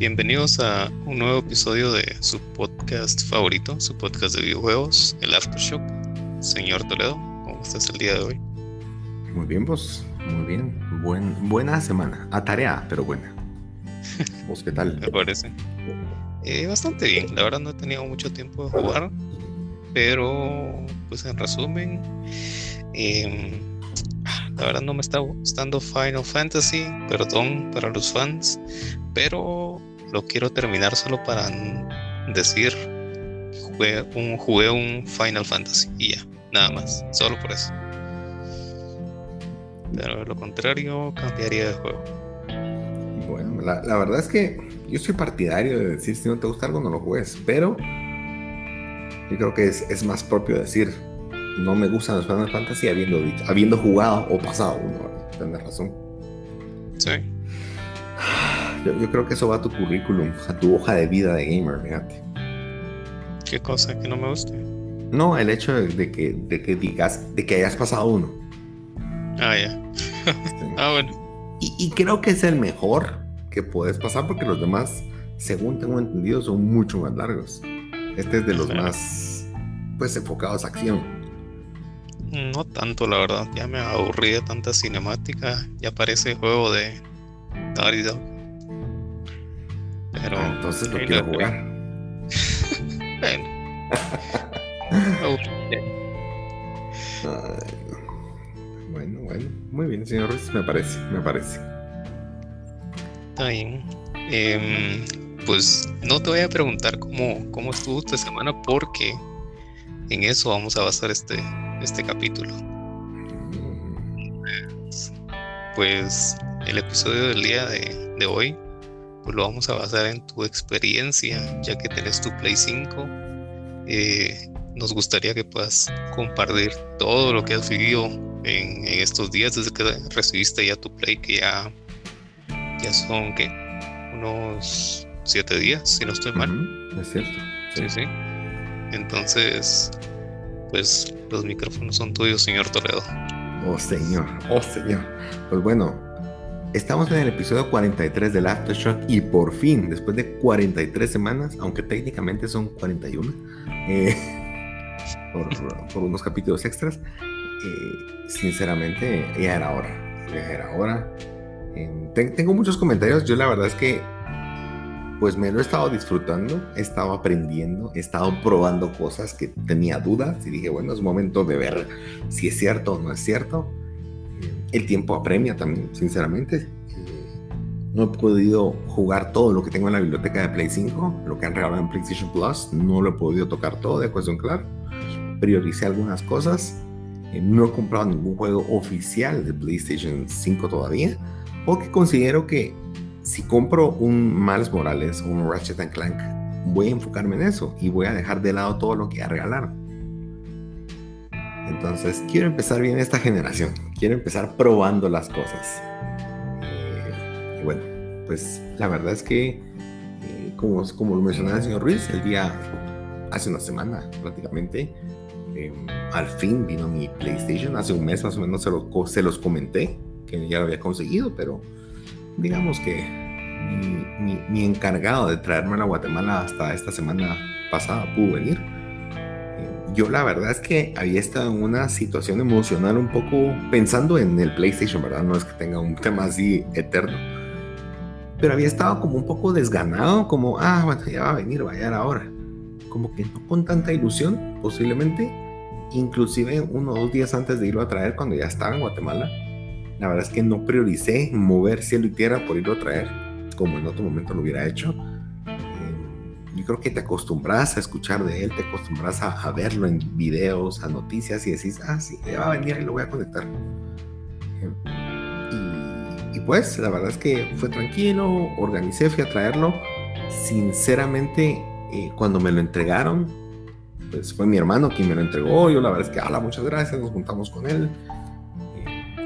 Bienvenidos a un nuevo episodio de su podcast favorito, su podcast de videojuegos, el Aftershock. Señor Toledo, ¿cómo estás el día de hoy? Muy bien, vos, muy bien. Buen, buena semana. A tarea, pero buena. ¿Vos qué tal? Me parece. Eh, bastante bien. La verdad no he tenido mucho tiempo de jugar, pero pues en resumen, em, la verdad no me está gustando Final Fantasy, perdón para los fans, pero lo quiero terminar solo para decir jugué un, jugué un Final Fantasy y ya, nada más, solo por eso. Pero de lo contrario, cambiaría de juego. Bueno, la, la, verdad es que yo soy partidario de decir si no te gusta algo no lo juegues, pero yo creo que es, es más propio decir no me gustan los Final Fantasy habiendo, habiendo jugado o pasado uno. Tienes razón. Sí. Yo, yo, creo que eso va a tu currículum, a tu hoja de vida de gamer, fíjate. ¿Qué cosa que no me guste? No, el hecho de, de, que, de que digas, de que hayas pasado uno. Ah, ya. ah, bueno. Y, y, creo que es el mejor que puedes pasar porque los demás, según tengo entendido, son mucho más largos. Este es de los más, pues, enfocados a acción. No tanto, la verdad. Ya me aburrí de tanta cinemática. Ya parece juego de Naughty Dog. Pero. Ah, entonces lo quiero jugar. bueno. bueno, bueno. Muy bien, señor Ruiz. Me parece, me parece. Está bien. Eh, pues no te voy a preguntar cómo, cómo estuvo tu semana porque en eso vamos a basar este, este capítulo. Pues el episodio del día de, de, hoy pues lo vamos a basar en tu experiencia, ya que tenés tu Play 5. Eh, nos gustaría que puedas compartir todo lo que has vivido en, en, estos días desde que recibiste ya tu Play, que ya, ya son que unos siete días, si no estoy mal. Uh -huh. Es cierto. Sí, sí. Entonces, pues los micrófonos son tuyos, señor Toledo. Oh, señor, oh, señor. Pues bueno, estamos en el episodio 43 del Aftershock y por fin, después de 43 semanas, aunque técnicamente son 41, eh, por, por, unos capítulos extras, eh, sinceramente ya era hora. Ya era hora. Eh, tengo muchos comentarios. Yo la verdad es que pues me lo he estado disfrutando, he estado aprendiendo, he estado probando cosas que tenía dudas y dije, bueno, es momento de ver si es cierto o no es cierto. El tiempo apremia también, sinceramente. No he podido jugar todo lo que tengo en la biblioteca de Play 5, lo que han regalado en PlayStation Plus, no lo he podido tocar todo, de cuestión claro. Prioricé algunas cosas. No he comprado ningún juego oficial de PlayStation 5 todavía, porque considero que si compro un Miles Morales o un Ratchet Clank, voy a enfocarme en eso y voy a dejar de lado todo lo que ya regalaron. Entonces, quiero empezar bien esta generación. Quiero empezar probando las cosas. Eh, y bueno, pues la verdad es que, eh, como, como lo mencionaba el señor Ruiz, el día, hace una semana prácticamente, eh, al fin vino mi PlayStation. Hace un mes más o menos se, lo, se los comenté que ya lo había conseguido, pero digamos que mi, mi, mi, encargado de traerme a Guatemala hasta esta semana pasada pudo venir. Yo la verdad es que había estado en una situación emocional un poco pensando en el PlayStation, ¿verdad? No es que tenga un tema así eterno. Pero había estado como un poco desganado, como, ah, bueno, ya va a venir, va a llegar ahora. Como que no con tanta ilusión, posiblemente. Inclusive uno o dos días antes de irlo a traer cuando ya estaba en Guatemala la verdad es que no prioricé mover cielo y tierra por irlo a traer, como en otro momento lo hubiera hecho. Eh, yo creo que te acostumbras a escuchar de él, te acostumbras a, a, verlo en videos, a noticias y decís, ah, sí, ya va a venir y lo voy a conectar. Eh, y, y, pues, la verdad es que fue tranquilo, organicé, fui a traerlo. Sinceramente, eh, cuando me lo entregaron, pues fue mi hermano quien me lo entregó. Yo la verdad es que, ala, muchas gracias, nos juntamos con él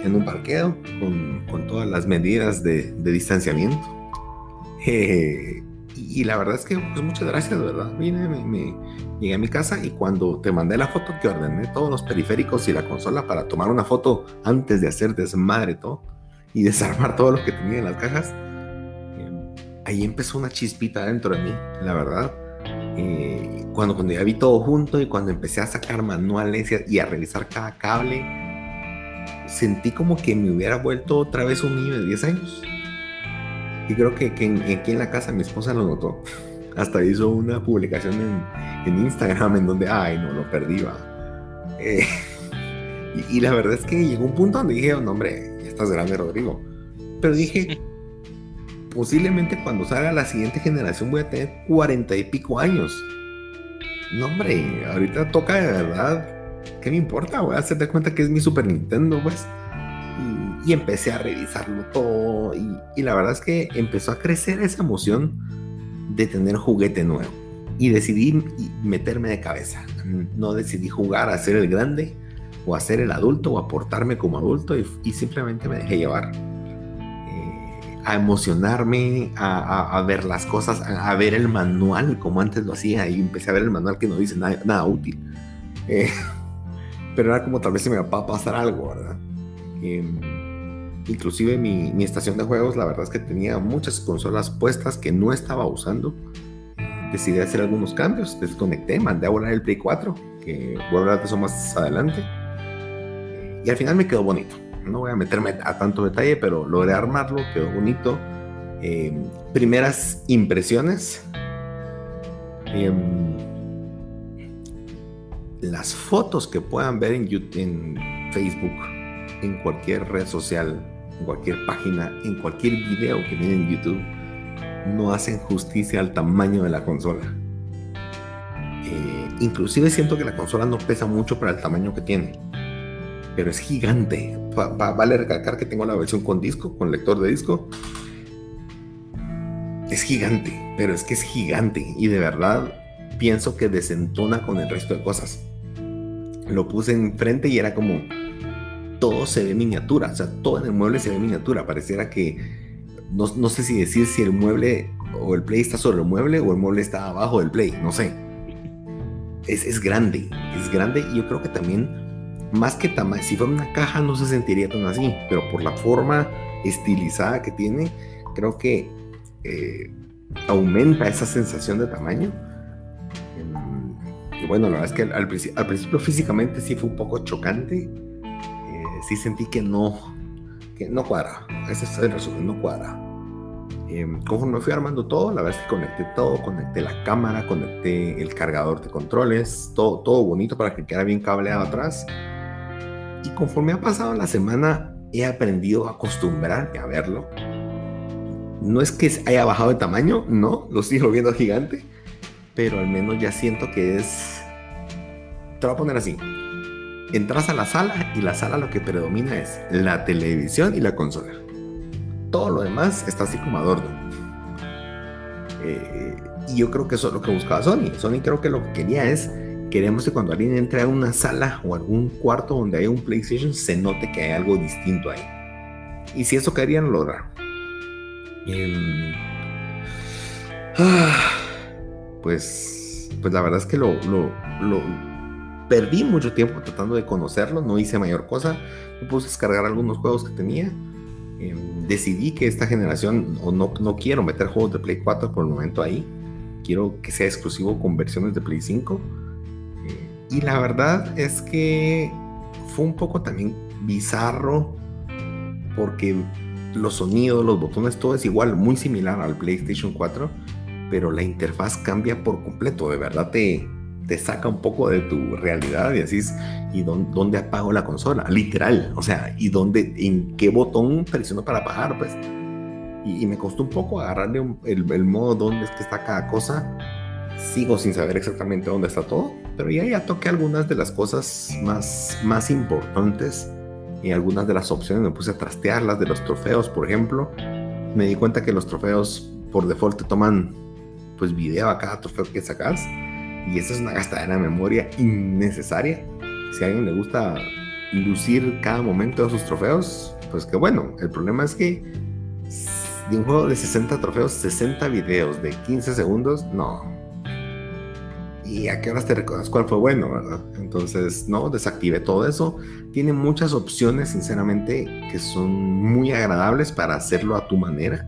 en un parqueo con, con todas las medidas de, de distanciamiento. Eh, y, y, la verdad es que, pues muchas gracias, ¿verdad? Vine, me, me, llegué a mi casa y cuando te mandé la foto que ordené todos los periféricos y la consola para tomar una foto antes de hacer desmadre todo y desarmar todo lo que tenía en las cajas, eh, ahí empezó una chispita dentro de mí, la verdad. Eh, cuando, cuando ya vi todo junto y cuando empecé a sacar manuales y a, revisar cada cable, sentí como que me hubiera vuelto otra vez un niño de 10 años. Y creo que, aquí en la casa mi esposa lo notó. Hasta hizo una publicación en, Instagram en donde, ay, no, lo perdí, va. Eh, y, y, la verdad es que llegó un punto donde dije, oh, no, hombre, ya estás grande, Rodrigo. Pero dije, posiblemente cuando salga la siguiente generación voy a tener cuarenta y pico años. No, hombre, ahorita toca de verdad. ¿Qué me importa? Voy a hacerte cuenta que es mi Super Nintendo, pues. Y, empecé a revisarlo todo. Y, y, la verdad es que empezó a crecer esa emoción de tener juguete nuevo. Y decidí meterme de cabeza. No decidí jugar a ser el grande o a ser el adulto o a portarme como adulto y simplemente me dejé llevar a emocionarme, a, ver las cosas, a, ver el manual como antes lo hacía y empecé a ver el manual que no dice nada, útil. Eh, pero era como tal vez se me va a pasar algo, ¿verdad? Em, inclusive mi, mi, estación de juegos, la verdad es que tenía muchas consolas puestas que no estaba usando. Decidí hacer algunos cambios, desconecté, mandé a volar el Play 4, que voy a hablar de eso más adelante. Y al final me quedó bonito no voy a meterme a tanto detalle, pero logré armarlo, quedó bonito. Em, primeras impresiones. Em, las fotos que puedan ver en, YouTube, en Facebook, en cualquier red social, en cualquier página, en cualquier video que viene en YouTube, no hacen justicia al tamaño de la consola. Eh, inclusive siento que la consola no pesa mucho para el tamaño que tiene pero es gigante. vale recalcar que tengo la versión con disco, con lector de disco. Es gigante, pero es que es gigante y de verdad pienso que desentona con el resto de cosas. Lo puse enfrente y era como todo se ve miniatura, o sea, todo en el mueble se ve miniatura. Pareciera que no, no sé si decir si el mueble o el play está sobre el mueble o el mueble está abajo del play, no sé. Es, es grande, es grande y yo creo que también más que tamaño, si fuera una caja no se sentiría tan así, pero por la forma estilizada que tiene, creo que eh, aumenta esa sensación de tamaño. Em, y bueno, la verdad es que al, principio físicamente sí fue un poco chocante. Sí sentí que no, que no cuadra. Ese es el resumen, no cuadra. Eh, conforme fui armando todo, la verdad es que conecté todo, conecté la cámara, conecté el cargador de controles, todo, todo bonito para que quedara bien cableado atrás. Y conforme ha pasado la semana, he aprendido a acostumbrarme a verlo. No es que haya bajado de tamaño, no, lo sigo viendo gigante, pero al menos ya siento que es... Te voy a poner así. Entras a la sala y la sala lo que predomina es la televisión y la consola. Todo lo demás está así como adorno. Eh, y yo creo que eso es lo que buscaba Sony. Sony creo que lo que quería es queremos que cuando alguien entre a una sala o algún cuarto donde hay un PlayStation se note que hay algo distinto ahí. Y si eso querían lograr. Em, ah, pues, pues la verdad es que lo, lo, perdí mucho tiempo tratando de conocerlo, no hice mayor cosa, me puse a descargar algunos juegos que tenía. Em, decidí que esta generación, o no, no quiero meter juegos de Play 4 por el momento ahí, quiero que sea exclusivo con versiones de Play 5 y la verdad es que fue un poco también bizarro porque los sonidos, los botones, todo es igual, muy similar al PlayStation 4, pero la interfaz cambia por completo, de verdad te, te saca un poco de tu realidad y es, ¿y dónde, apago la consola? Literal, o sea, ¿y dónde, en qué botón presiono para apagar? Pues, y, me costó un poco agarrarle el, el modo dónde es que está cada cosa sigo sin saber exactamente dónde está todo, pero ya, ya toqué algunas de las cosas más, más importantes y algunas de las opciones me puse a trastearlas de los trofeos, por ejemplo. Me di cuenta que los trofeos por default te toman pues video a cada trofeo que sacas y esa es una gastadera de memoria innecesaria. Si a alguien le gusta lucir cada momento de sus trofeos, pues que bueno, el problema es que de un juego de 60 trofeos, 60 videos de 15 segundos, no, y a qué horas te recuerdas cuál fue bueno, ¿verdad? Entonces, no, desactive todo eso. Tiene muchas opciones, sinceramente, que son muy agradables para hacerlo a tu manera.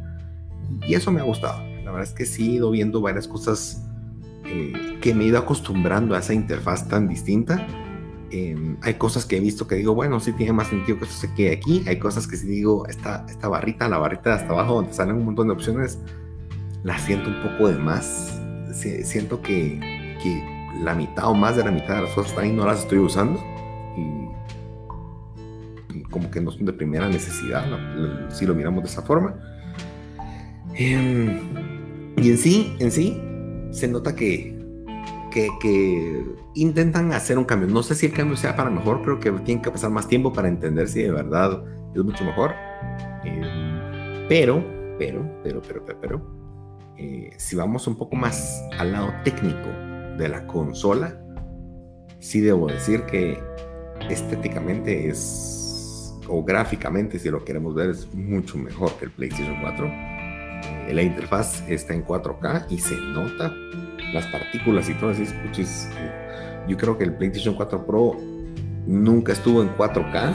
Y eso me ha gustado. La verdad es que sí he ido viendo varias cosas eh, que me he ido acostumbrando a esa interfaz tan distinta. Em, hay cosas que he visto que digo, bueno, sí tiene más sentido que esto se quede aquí. Hay cosas que sí digo, esta, esta barrita, la barrita de hasta abajo donde salen un montón de opciones, la siento un poco de más. siento que, que la mitad o más de la mitad de las cosas ahí no las estoy usando. Y, como que no son de primera necesidad, si lo miramos de esa forma. Em, y en sí, en sí, se nota que, que, intentan hacer un cambio. No sé si el cambio sea para mejor, creo que tienen que pasar más tiempo para entender si de verdad es mucho mejor. Em, pero, pero, pero, pero, pero, pero eh, si vamos un poco más al lado técnico de la consola, sí debo decir que estéticamente es, o gráficamente, si lo queremos ver, es mucho mejor que el PlayStation 4 la interfaz está en 4K y se nota las partículas y todo eso. Yo creo que el PlayStation 4 Pro nunca estuvo en 4K.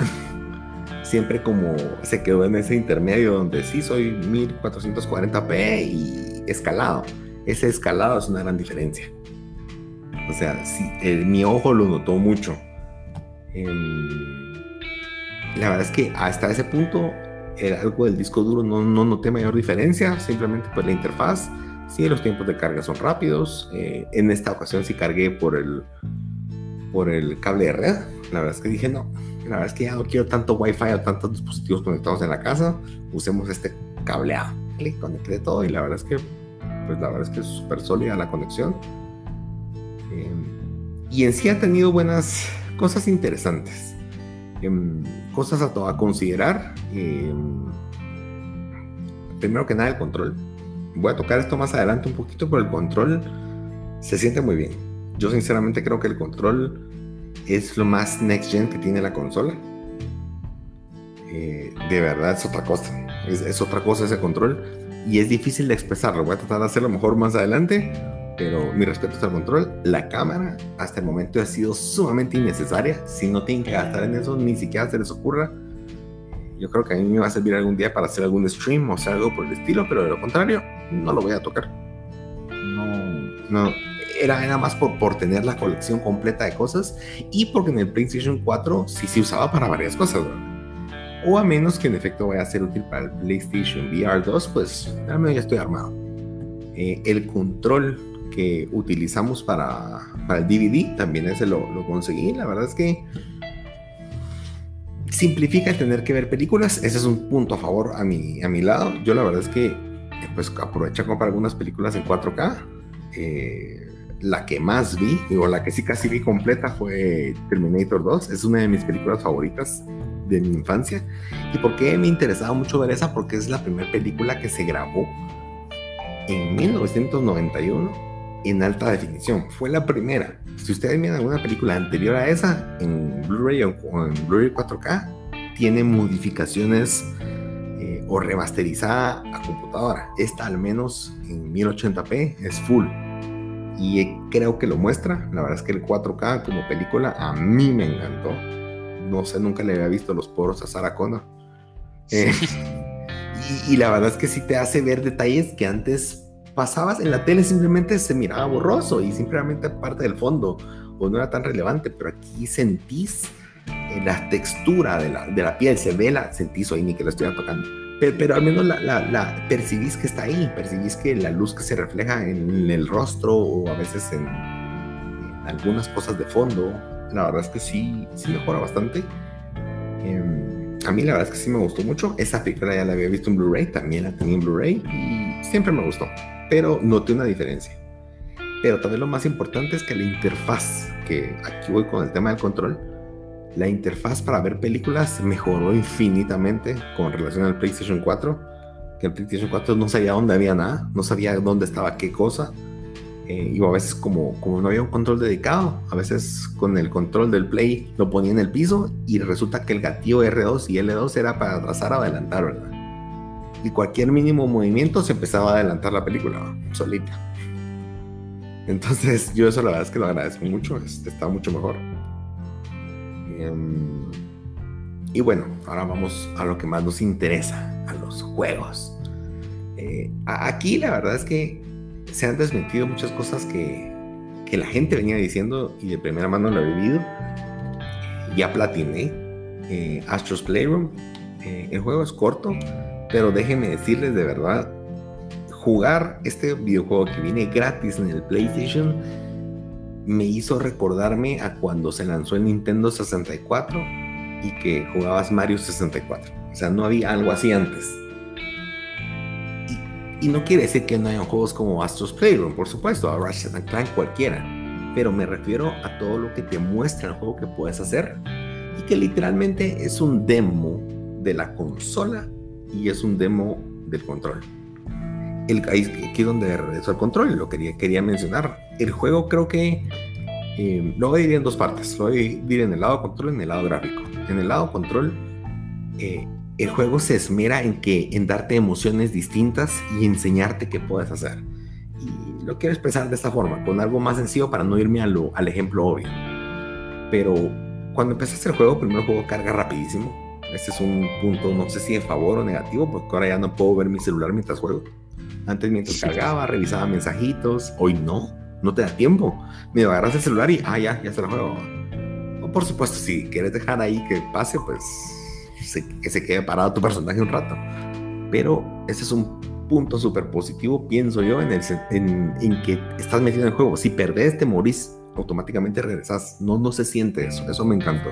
Siempre como se quedó en ese intermedio donde sí soy 1440p y escalado. Ese escalado es una gran diferencia. O sea, sí, mi ojo lo notó mucho. Em, la verdad es que hasta ese punto algo del disco duro no, no noté mayor diferencia, simplemente pues la interfaz, sí, los tiempos de carga son rápidos, eh, en esta ocasión sí cargué por el, por el cable de red, la verdad es que dije no, la verdad es que ya no quiero tanto wifi o tantos dispositivos conectados en la casa, usemos este cableado, clic, conecté todo y la verdad es que, pues la verdad es que es súper sólida la conexión. Eh, y en sí ha tenido buenas cosas interesantes. Em, cosas a, considerar. Em, primero que nada, el control. Voy a tocar esto más adelante un poquito, pero el control se siente muy bien. Yo sinceramente creo que el control es lo más next gen que tiene la consola. Eh, de verdad es otra cosa. Es, es, otra cosa ese control. Y es difícil de expresarlo. Voy a tratar de hacerlo mejor más adelante pero mi respeto está al control. La cámara hasta el momento ha sido sumamente innecesaria. Si no tienen que gastar en eso, ni siquiera se les ocurra. Yo creo que a mí me va a servir algún día para hacer algún stream o hacer algo por el estilo, pero de lo contrario, no lo voy a tocar. No, no. Era, era más por, por tener la colección completa de cosas y porque en el PlayStation 4 sí se usaba para varias cosas, O a menos que en efecto vaya a ser útil para el PlayStation VR 2, pues al menos ya estoy armado. Eh, el control que utilizamos para, para el DVD, también ese lo, lo, conseguí. La verdad es que simplifica el tener que ver películas. Ese es un punto a favor a mi, a mi lado. Yo la verdad es que pues aproveché a comprar algunas películas en 4K. Eh, la que más vi, digo, la que sí casi vi completa fue Terminator 2. Es una de mis películas favoritas de mi infancia. ¿Y por qué me interesaba mucho ver esa? Porque es la primera película que se grabó en 1991 en alta definición. Fue la primera. Si ustedes miran alguna película anterior a esa, en Blu-ray o en Blu-ray 4K, tiene modificaciones eh, o remasterizada a computadora. Esta al menos en 1080p es full. Y creo que lo muestra. La verdad es que el 4K como película a mí me encantó. No sé, nunca le había visto los poros a Sarah Connor. Eh, y, y la verdad es que sí te hace ver detalles que antes pasabas en la tele simplemente se miraba borroso y simplemente parte del fondo o no era tan relevante, pero aquí sentís eh, la textura de la, de la, piel, se ve la, sentís ahí ni que la estoy tocando, pero, pero al menos la, la, percibís que está ahí, percibís que la luz que se refleja en el rostro o a veces en, algunas cosas de fondo, la verdad es que sí, sí mejora bastante. Em, a mí la verdad es que sí me gustó mucho. Esa película ya la había visto en Blu-ray, también la tenía en Blu-ray siempre me gustó pero noté una diferencia. Pero también lo más importante es que la interfaz, que aquí voy con el tema del control, la interfaz para ver películas mejoró infinitamente con relación al PlayStation 4. Que el PlayStation 4 no sabía dónde había nada, no sabía dónde estaba qué cosa. Eh, y a veces como, como no había un control dedicado, a veces con el control del Play lo ponía en el piso y resulta que el gatillo R2 y L2 era para atrasar adelantar, ¿verdad? Y cualquier mínimo movimiento se empezaba a adelantar la película solita. Entonces yo eso la verdad es que lo agradezco mucho, está mucho mejor. Em, y bueno, ahora vamos a lo que más nos interesa, a los juegos. Eh, aquí la verdad es que se han desmentido muchas cosas que, que la gente venía diciendo y de primera mano lo he vivido. Ya platiné eh, Astros Playroom. Eh, el juego es corto, pero déjenme decirles de verdad, jugar este videojuego que viene gratis en el PlayStation me hizo recordarme a cuando se lanzó el Nintendo 64 y que jugabas Mario 64. O sea, no había algo así antes. Y, no quiere decir que no hayan juegos como Astros Playroom, por supuesto, a Ratchet Clank cualquiera. Pero me refiero a todo lo que te muestra el juego que puedes hacer. Y que literalmente es un demo de la consola y es un demo del control. El, aquí donde regreso al control, lo quería, quería mencionar. El juego creo que eh, lo voy a dividir en dos partes. Lo voy a dividir en el lado control y en el lado gráfico. En el lado control, eh, el juego se esmera en que en darte emociones distintas y enseñarte qué puedes hacer. Y lo quiero expresar de esta forma, con algo más sencillo para no irme a lo, al ejemplo obvio. Pero cuando empezaste el juego, primero el juego carga rapidísimo. Este es un punto, no sé si en favor o negativo, porque ahora ya no puedo ver mi celular mientras juego. Antes mientras cargaba, revisaba mensajitos. Hoy no, no te da tiempo. Me agarras el celular y, ah, ya, ya se lo juego. O por supuesto, si quieres dejar ahí que pase, pues que se quede parado tu personaje un rato. Pero ese es un punto súper positivo, pienso yo, en, el, en, en, que estás metido en el juego. Si perdés, te morís, automáticamente regresas. No, no se siente eso, eso me encantó.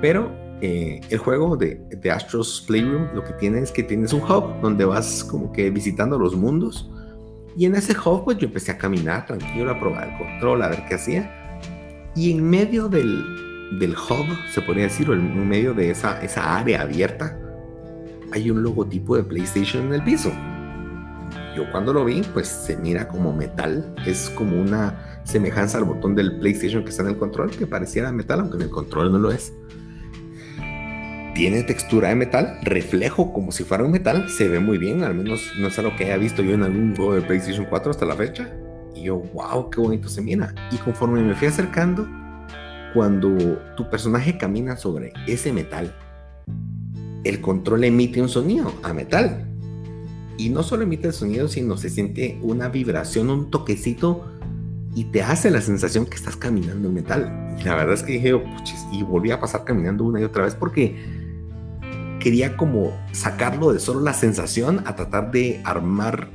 Pero eh, el juego de, de, Astros Playroom lo que tiene es que tienes un hub donde vas como que visitando los mundos. Y en ese hub pues yo empecé a caminar tranquilo, a probar el control, a ver qué hacía. Y en medio del, del hub, se podría decir, o en medio de esa, esa área abierta, hay un logotipo de PlayStation en el piso. Yo cuando lo vi, pues se mira como metal. Es como una semejanza al botón del PlayStation que está en el control, que pareciera metal, aunque en el control no lo es tiene textura de metal, reflejo como si fuera un metal, se ve muy bien, al menos no es algo que haya visto yo en algún juego de PlayStation 4 hasta la fecha. Y yo, wow, qué bonito se mira. Y conforme me fui acercando, cuando tu personaje camina sobre ese metal, el control emite un sonido a metal. Y no solo emite el sonido, sino se siente una vibración, un toquecito y te hace la sensación que estás caminando en metal. Y la verdad es que dije, puchis, y volví a pasar caminando una y otra vez porque quería como sacarlo de solo la sensación a tratar de armar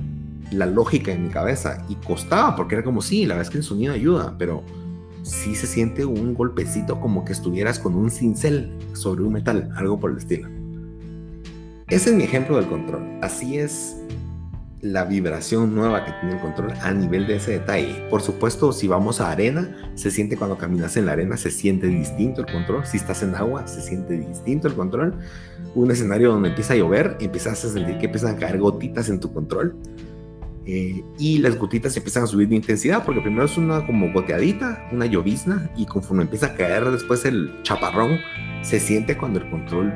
la lógica en mi cabeza y costaba porque era como sí, la verdad es que el sonido ayuda, pero sí se siente un golpecito como que estuvieras con un cincel sobre un metal, algo por el estilo. Ese es mi ejemplo del control. Así es la vibración nueva que tiene el control a nivel de ese detalle. Por supuesto, si vamos a arena, se siente cuando caminas en la arena, se siente distinto el control. Si estás en agua, se siente distinto el control. Un escenario donde empieza a llover, empiezas a sentir que empiezan a caer gotitas en tu control. Eh, y las gotitas empiezan a subir de intensidad, porque primero es una como goteadita, una llovizna, y conforme empieza a caer después el chaparrón, se siente cuando el control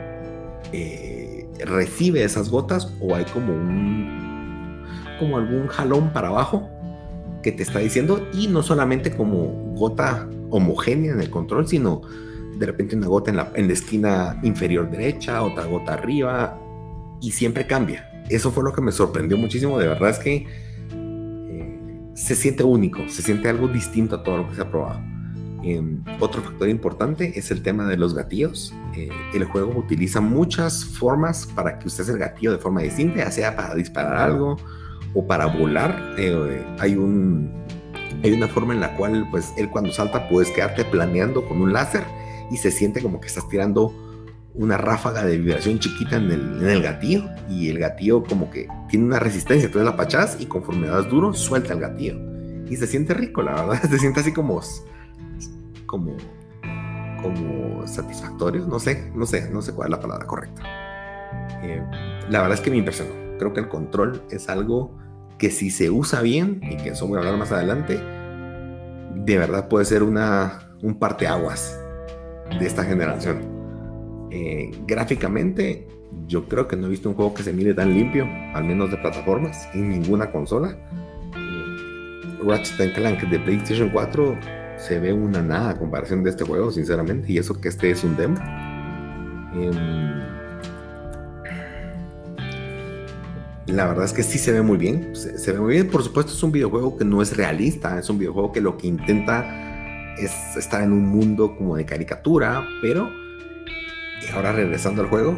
eh, recibe esas gotas o hay como un como algún jalón para abajo que te está diciendo y no solamente como gota homogénea en el control, sino de repente una gota en la, en la esquina inferior derecha, otra gota arriba y siempre cambia. Eso fue lo que me sorprendió muchísimo, de verdad es que eh, se siente único, se siente algo distinto a todo lo que se ha probado. Em, otro factor importante es el tema de los gatillos. Eh, el juego utiliza muchas formas para que usted el gatillo de forma distinta, ya sea para disparar algo, o para volar. Eh, hay, un, hay una forma en la cual pues él cuando salta puedes quedarte planeando con un láser y se siente como que estás tirando una ráfaga de vibración chiquita en el, gatillo y el gatillo como que tiene una resistencia, entonces la pachas y conforme das duro suelta el gatillo y se siente rico, la verdad, se siente así como como como satisfactorio, no sé, no sé, no sé cuál es la palabra correcta. Eh, la verdad es que me impresionó. Creo que el control es algo que si se usa bien, y que eso voy a hablar más adelante, de verdad puede ser una, un parteaguas de esta generación. Eh, gráficamente, yo creo que no he visto un juego que se mire tan limpio, al menos de plataformas, en ninguna consola. Ratchet Clank de PlayStation 4 se ve una nada a comparación de este juego, sinceramente, y eso que este es un demo. La verdad es que sí se ve muy bien. Se, ve muy bien. Por supuesto, es un videojuego que no es realista. Es un videojuego que lo que intenta es estar en un mundo como de caricatura. Pero ahora regresando al juego,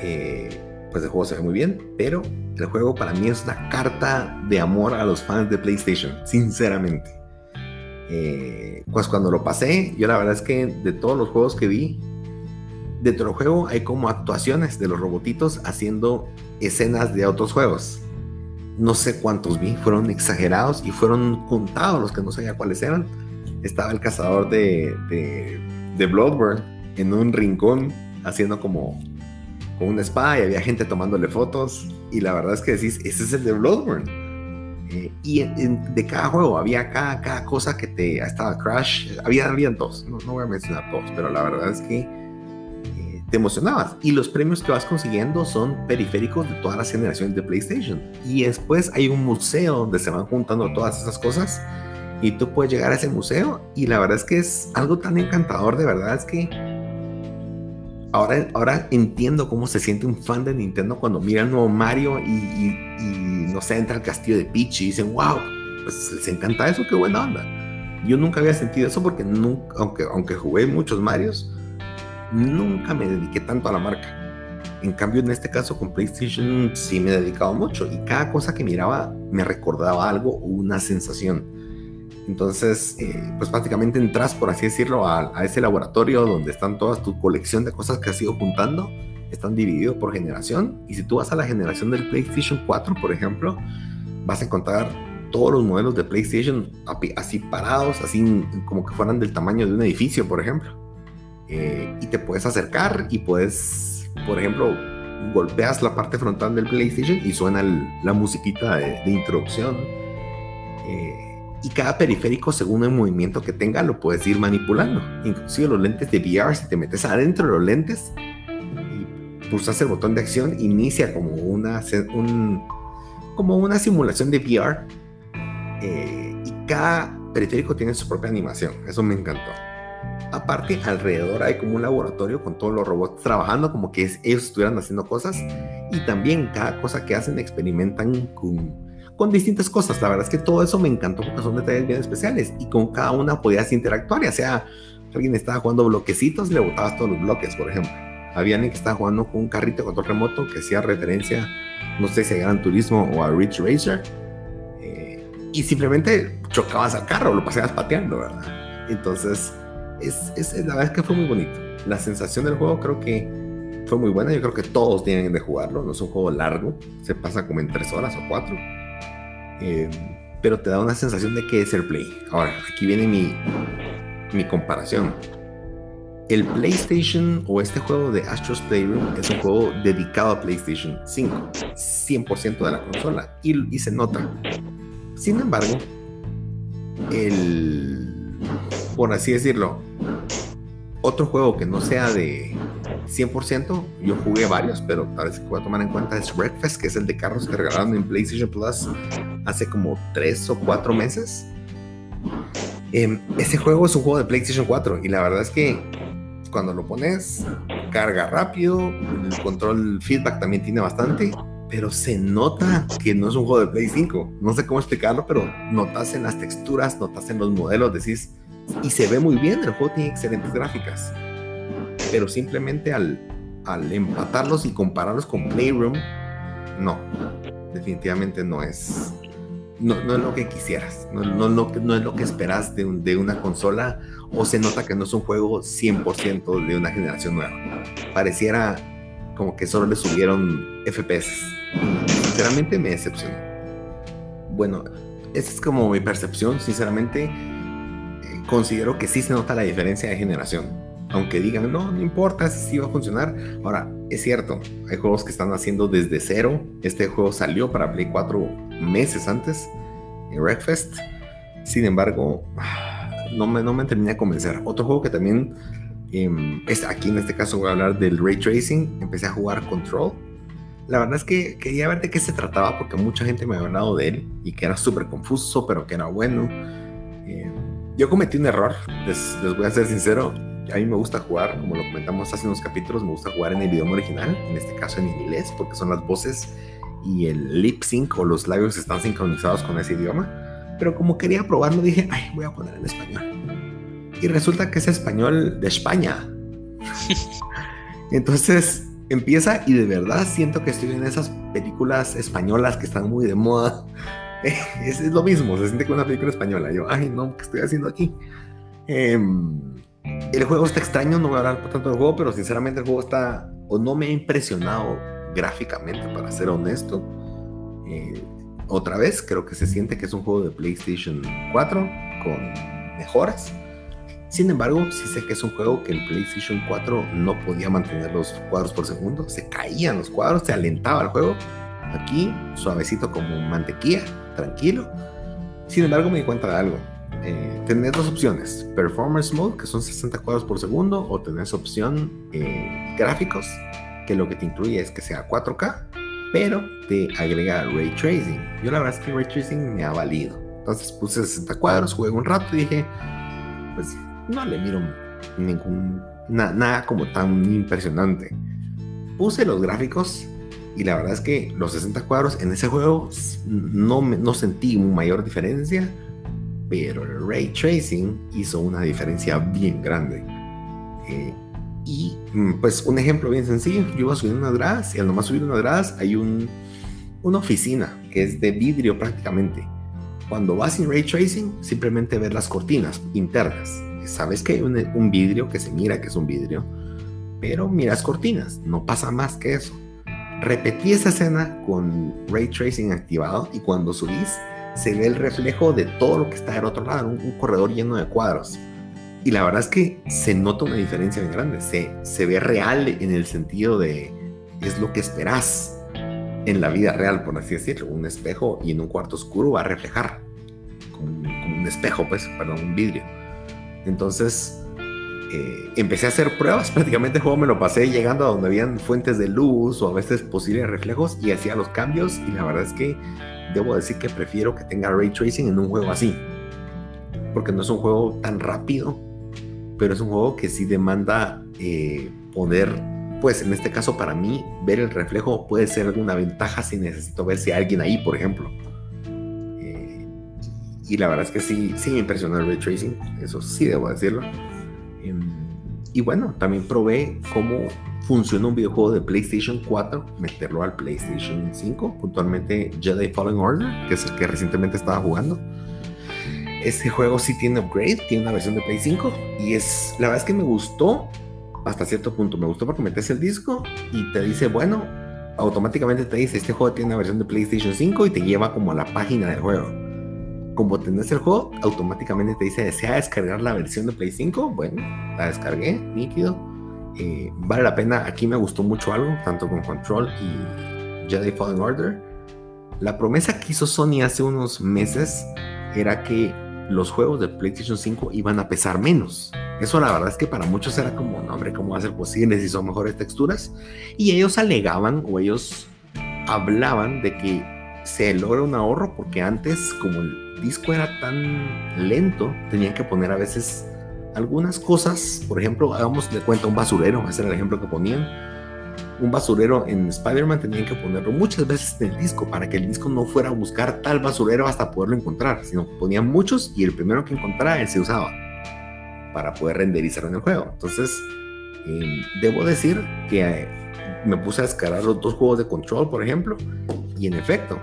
eh, pues el juego se ve muy bien. Pero el juego para mí es una carta de amor a los fans de PlayStation. Sinceramente. Eh, pues cuando lo pasé, yo la verdad es que de todos los juegos que vi, dentro del juego hay como actuaciones de los robotitos haciendo escenas de otros juegos. No sé cuántos vi, fueron exagerados y fueron contados los que no sabía cuáles eran. Estaba el cazador de, de, de Bloodborne en un rincón haciendo como con una espada y había gente tomándole fotos. Y la verdad es que decís, ese es el de Bloodborne. Eh, y de cada juego había cada, cada cosa que te estaba Crash, había, habían dos, no, no voy a mencionar todos, pero la verdad es que te emocionabas. Y los premios que vas consiguiendo son periféricos de todas las generaciones de PlayStation. Y después hay un museo donde se van juntando todas esas cosas. Y tú puedes llegar a ese museo. Y la verdad es que es algo tan encantador, de verdad es que ahora, ahora entiendo cómo se siente un fan de Nintendo cuando mira el nuevo Mario y, no sé, entra al castillo de Peach y dicen, wow, pues les encanta eso, qué buena onda. Yo nunca había sentido eso porque nunca, aunque, aunque jugué muchos Marios, nunca me dediqué tanto a la marca. En cambio, en este caso con PlayStation sí me he dedicado mucho y cada cosa que miraba me recordaba algo o una sensación. Entonces, eh, pues prácticamente entras, por así decirlo, a, ese laboratorio donde están todas tu colección de cosas que has ido juntando. Están divididos por generación. Y si tú vas a la generación del PlayStation 4, por ejemplo, vas a encontrar todos los modelos de PlayStation así parados, así como que fueran del tamaño de un edificio, por ejemplo. Eh, y te puedes acercar y puedes, por ejemplo, golpeas la parte frontal del PlayStation y suena la musiquita de, introducción. Eh, y cada periférico, según el movimiento que tenga, lo puedes ir manipulando. Inclusive los lentes de VR, si te metes adentro de los lentes y pulsas el botón de acción, inicia como una, un, como una simulación de VR. Eh, y cada periférico tiene su propia animación. Eso me encantó. Aparte, alrededor hay como un laboratorio con todos los robots trabajando, como que ellos estuvieran haciendo cosas. Y también cada cosa que hacen experimentan con, con distintas cosas. La verdad es que todo eso me encantó porque son detalles bien especiales. Y con cada una podías interactuar. Ya sea alguien estaba jugando bloquecitos, le botabas todos los bloques, por ejemplo. Había alguien que estaba jugando con un carrito control remoto que hacía referencia, no sé si a Gran Turismo o a Rich Racer. Eh, y simplemente chocabas al carro, lo pasabas pateando, ¿verdad? Entonces es, es, la verdad es que fue muy bonito. La sensación del juego creo que fue muy buena. Yo creo que todos tienen de jugarlo. No es un juego largo. Se pasa como en tres horas o cuatro. Eh, pero te da una sensación de que es el play. Ahora, aquí viene mi, mi comparación. El PlayStation o este juego de Astro's Playroom es un juego dedicado a PlayStation 5, 100% de la consola, y, y se nota. Sin embargo, el, por así decirlo, otro juego que no sea de 100%, yo jugué varios, pero tal vez que voy a tomar en cuenta es Breakfast, que es el de carros que regalaron en PlayStation Plus hace como 3 o 4 meses. Eh, juego es un juego de PlayStation 4 y la verdad es que cuando lo pones, carga rápido, el control feedback también tiene bastante, pero se nota que no es un juego de Play 5. No sé cómo explicarlo, pero notas en las texturas, notas en los modelos, decís, y se ve muy bien, el juego tiene excelentes gráficas. Pero simplemente al, al empatarlos y compararlos con Playroom, no, definitivamente no es, no, no es lo que quisieras, no, no, no, no es lo que esperas de, de, una consola o se nota que no es un juego 100% de una generación nueva. Pareciera como que solo le subieron FPS. Sinceramente me decepcionó. Bueno, esa es como mi percepción, sinceramente considero que sí se nota la diferencia de generación. Aunque digan, no, no importa si va a funcionar. Ahora, es cierto, hay juegos que están haciendo desde cero. Este juego salió para Play 4 meses antes, en Wreckfest. Sin embargo, no me, no me terminé de convencer. Otro juego que también, eh, es, aquí en este caso voy a hablar del Ray Tracing. Empecé a jugar Control. La verdad es que quería ver de qué se trataba porque mucha gente me había hablado de él y que era súper confuso, pero que era bueno. Yo cometí un error, les, voy a ser sincero. A mí me gusta jugar, como lo comentamos hace unos capítulos, me gusta jugar en el idioma original, en este caso en inglés, porque son las voces y el lip sync o los labios están sincronizados con ese idioma. Pero como quería probarlo, dije, ay, voy a poner en español. Y resulta que es español de España. Entonces empieza y de verdad siento que estoy en esas películas españolas que están muy de moda. Es, lo mismo, se siente como una película española. Yo, ay, no, ¿qué estoy haciendo aquí? Em, el juego está extraño, no voy a hablar tanto del juego, pero sinceramente el juego está, o no me ha impresionado gráficamente, para ser honesto. Eh, otra vez, creo que se siente que es un juego de PlayStation 4 con mejoras. Sin embargo, sí sé que es un juego que el PlayStation 4 no podía mantener los cuadros por segundo, se caían los cuadros, se alentaba el juego. Aquí, suavecito como mantequilla, tranquilo. Sin embargo, me di cuenta de algo. Eh, dos opciones: Performance Mode, que son 60 cuadros por segundo, o tenés opción eh, gráficos, que lo que te incluye es que sea 4K, pero te agrega Ray Tracing. Yo la verdad es que Ray Tracing me ha valido. Entonces puse 60 cuadros, jugué un rato y dije, pues no le miro ningún, nada como tan impresionante. Puse los gráficos y la verdad es que los 60 cuadros en ese juego no, no sentí mayor diferencia, pero el ray tracing hizo una diferencia bien grande. Eh, y mm, pues un ejemplo bien sencillo, yo iba subiendo unas gradas y al nomás subir unas gradas hay un, una oficina que es de vidrio prácticamente. Cuando vas en ray tracing, simplemente ver las cortinas internas. Sabes que hay un, un vidrio que se mira que es un vidrio, pero miras cortinas, no pasa más que eso. Repetí esa escena con ray tracing activado y cuando subís se ve el reflejo de todo lo que está del otro lado, un corredor lleno de cuadros. Y la verdad es que se nota una diferencia bien grande. Se, se ve real en el sentido de es lo que esperas en la vida real, por así decirlo. Un espejo y en un cuarto oscuro va a reflejar como, un espejo, pues, perdón, un vidrio. Entonces eh, empecé a hacer pruebas. Prácticamente el juego me lo pasé llegando a donde habían fuentes de luz o a veces posibles reflejos y hacía los cambios. Y la verdad es que debo decir que prefiero que tenga ray tracing en un juego así. Porque no es un juego tan rápido pero es un juego que sí demanda eh, poder, pues en este caso para mí, ver el reflejo puede ser alguna ventaja si necesito ver si hay alguien ahí, por ejemplo. Eh, y la verdad es que sí, sí me impresionó el ray tracing, eso sí debo decirlo. Em, y bueno, también probé cómo funciona un videojuego de PlayStation 4, meterlo al PlayStation 5, puntualmente Jedi Fallen Order, que es el que recientemente estaba jugando. Este juego sí tiene upgrade, tiene una versión de Play 5 y es, la verdad es que me gustó hasta cierto punto. Me gustó porque metes el disco y te dice, bueno, automáticamente te dice, este juego tiene una versión de PlayStation 5 y te lleva como a la página del juego. Como tenés el juego, automáticamente te dice, ¿desea descargar la versión de Play 5? Bueno, la descargué, nítido. Eh, vale la pena, aquí me gustó mucho algo, tanto con Control y Jedi Fallen Order. La promesa que hizo Sony hace unos meses era que los juegos de PlayStation 5 iban a pesar menos. Eso la verdad es que para muchos era como, no hombre, ¿cómo va a ser posible si son mejores texturas? Y ellos alegaban o ellos hablaban de que se logra un ahorro porque antes como el disco era tan lento, tenían que poner a veces algunas cosas, por ejemplo, hagamos de cuenta un basurero, ese era el ejemplo que ponían un basurero en Spider-Man tenían que ponerlo muchas veces en el disco para que el disco no fuera a buscar tal basurero hasta poderlo encontrar, sino ponían muchos y el primero que encontrara él se usaba para poder renderizar en el juego. Entonces, em, debo decir que eh, me puse a descargar los dos juegos de control, por ejemplo, y en efecto,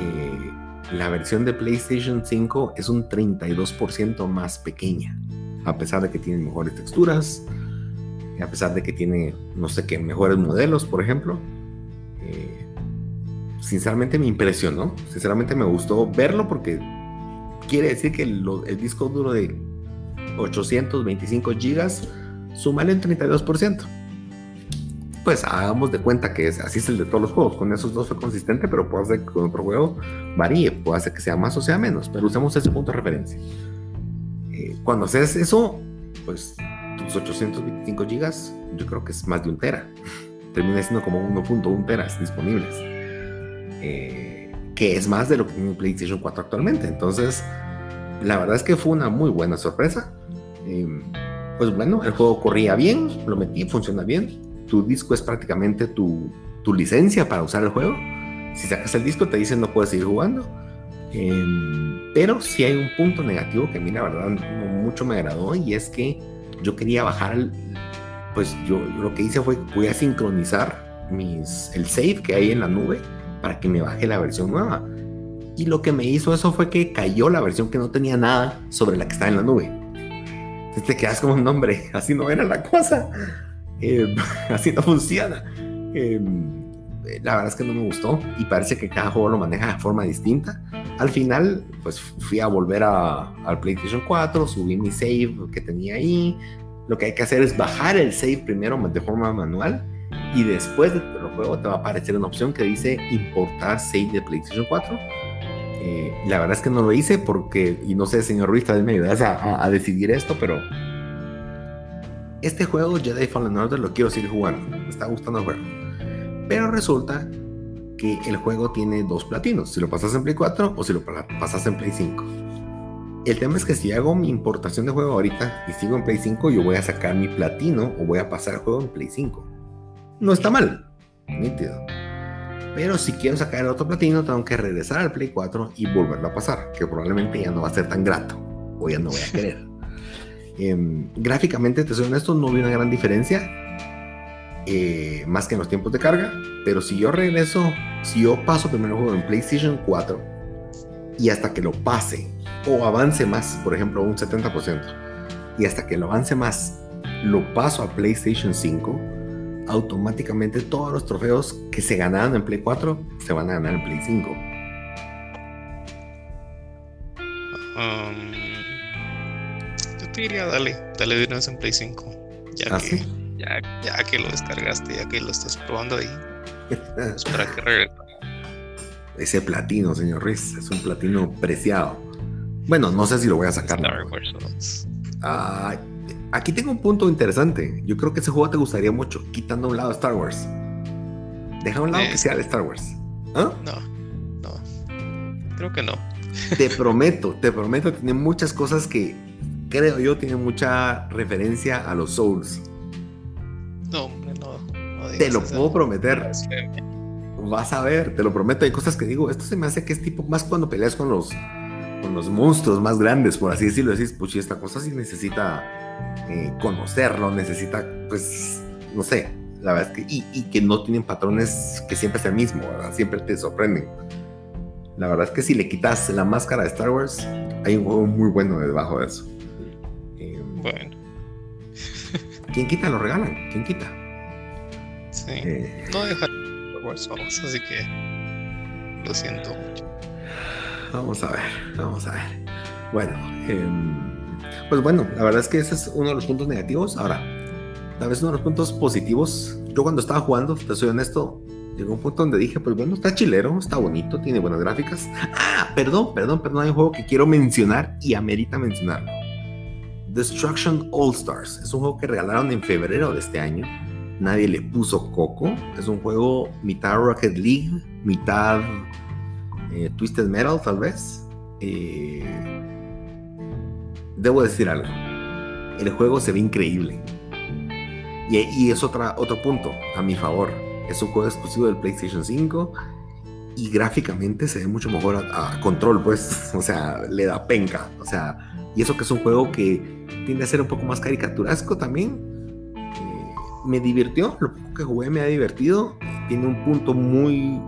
eh, la versión de PlayStation 5 es un 32% más pequeña, a pesar de que tiene mejores texturas, a pesar de que tiene, no sé qué, mejores modelos, por ejemplo. Eh, sinceramente me impresionó, sinceramente me gustó verlo porque quiere decir que el, disco duro de 825 gigas sumale el 32%. Pues hagamos de cuenta que es, así es el de todos los juegos. Con esos dos fue consistente, pero puede ser que con otro juego varíe. Puede ser que sea más o sea menos, pero usemos ese punto de referencia. Eh, cuando haces eso, pues 825 gigas, yo creo que es más de un tera. Termina siendo como 1.1 teras disponibles. Eh, que es más de lo que tiene PlayStation 4 actualmente. Entonces, la verdad es que fue una muy buena sorpresa. Eh, pues bueno, el juego corría bien, lo metí, funciona bien. Tu disco es prácticamente tu, tu licencia para usar el juego. Si sacas el disco te dicen no puedes seguir jugando. Em, pero sí hay un punto negativo que a mí la verdad mucho me agradó y es que yo quería bajar, pues yo, lo que hice fue voy a sincronizar mis, el save que hay en la nube para que me baje la versión nueva. Y lo que me hizo eso fue que cayó la versión que no tenía nada sobre la que estaba en la nube. Entonces te quedas como un nombre, así no era la cosa, em, así no funciona. Em, la verdad es que no me gustó y parece que cada juego lo maneja de forma distinta. Al final, pues fui a volver a, al PlayStation 4, subí mi save que tenía ahí. Lo que hay que hacer es bajar el save primero de forma manual y después de lo juego te va a aparecer una opción que dice importar save de PlayStation 4. Eh, la verdad es que no lo hice porque, y no sé, señor Ruiz, tal vez me ayudas a, a, decidir esto, pero este juego, Jedi Fallen Order, lo quiero seguir jugando. Me está gustando el juego. Pero resulta que el juego tiene dos platinos, si lo pasas en Play 4 o si lo pasas en Play 5. El tema es que si hago mi importación de juego ahorita y sigo en Play 5, yo voy a sacar mi platino o voy a pasar el juego en Play 5. No está mal, nítido. Pero si quiero sacar el otro platino, tengo que regresar al Play 4 y volverlo a pasar, que probablemente ya no va a ser tan grato, o ya no voy a querer. Em, gráficamente, te soy honesto, no vi una gran diferencia eh, más que en los tiempos de carga. Pero si yo regreso, si yo paso primero el juego en PlayStation 4 y hasta que lo pase o avance más, por ejemplo, un 70%, y hasta que lo avance más, lo paso a PlayStation 5, automáticamente todos los trofeos que se ganaron en Play 4 se van a ganar en Play 5. Um, yo te diría, dale, dale de una vez en Play 5. Ya ¿Ah, que ya, que lo descargaste, ya que lo estás probando ahí. es para que regrese. Ese platino, señor Riz, es un platino preciado. Bueno, no sé si lo voy a sacar. Ah, aquí tengo un punto interesante. Yo creo que ese juego te gustaría mucho, quitando a un lado Star Wars. Deja a un lado que sea de Star Wars. ¿Ah? No, no. Creo que no. Te prometo, te prometo, tiene muchas cosas que creo yo tienen mucha referencia a los Souls. No, hombre, no. te lo puedo prometer. Vas a ver, te lo prometo. Hay cosas que digo, esto se me hace que es tipo más cuando peleas con los, con los monstruos más grandes, por así decirlo. Decís, puchi, esta cosa sí necesita eh, conocerlo, necesita, pues, no sé, la verdad es que, y, que no tienen patrones que siempre sea el mismo, siempre te sorprenden. La verdad es que si le quitas la máscara de Star Wars, hay un juego muy bueno debajo de eso. Bueno. ¿Quién quita? Lo regalan. ¿Quién quita? Sí. Eh, no deja Wars así que lo siento mucho. Vamos a ver, vamos a ver. Bueno, em, pues bueno, la verdad es que ese es uno de los puntos negativos. Ahora, tal vez uno de los puntos positivos. Yo cuando estaba jugando, te soy honesto, llegó un punto donde dije, pues bueno, está chilero, está bonito, tiene buenas gráficas. Ah, perdón, perdón, perdón, hay un juego que quiero mencionar y amerita mencionarlo. Destruction All Stars. Es un juego que regalaron en febrero de este año. Nadie le puso coco. Es un juego mitad Rocket League, mitad eh, Twisted Metal, tal vez. Eh, debo decir algo. El juego se ve increíble. Y, es otra, otro punto a mi favor. Es un juego exclusivo del PlayStation 5 y gráficamente se ve mucho mejor a, a, control, pues, o sea, le da penca, o sea, y eso que es un juego que tiende a ser un poco más caricaturesco también. Eh, me divirtió, lo poco que jugué me ha divertido. Tiene un punto muy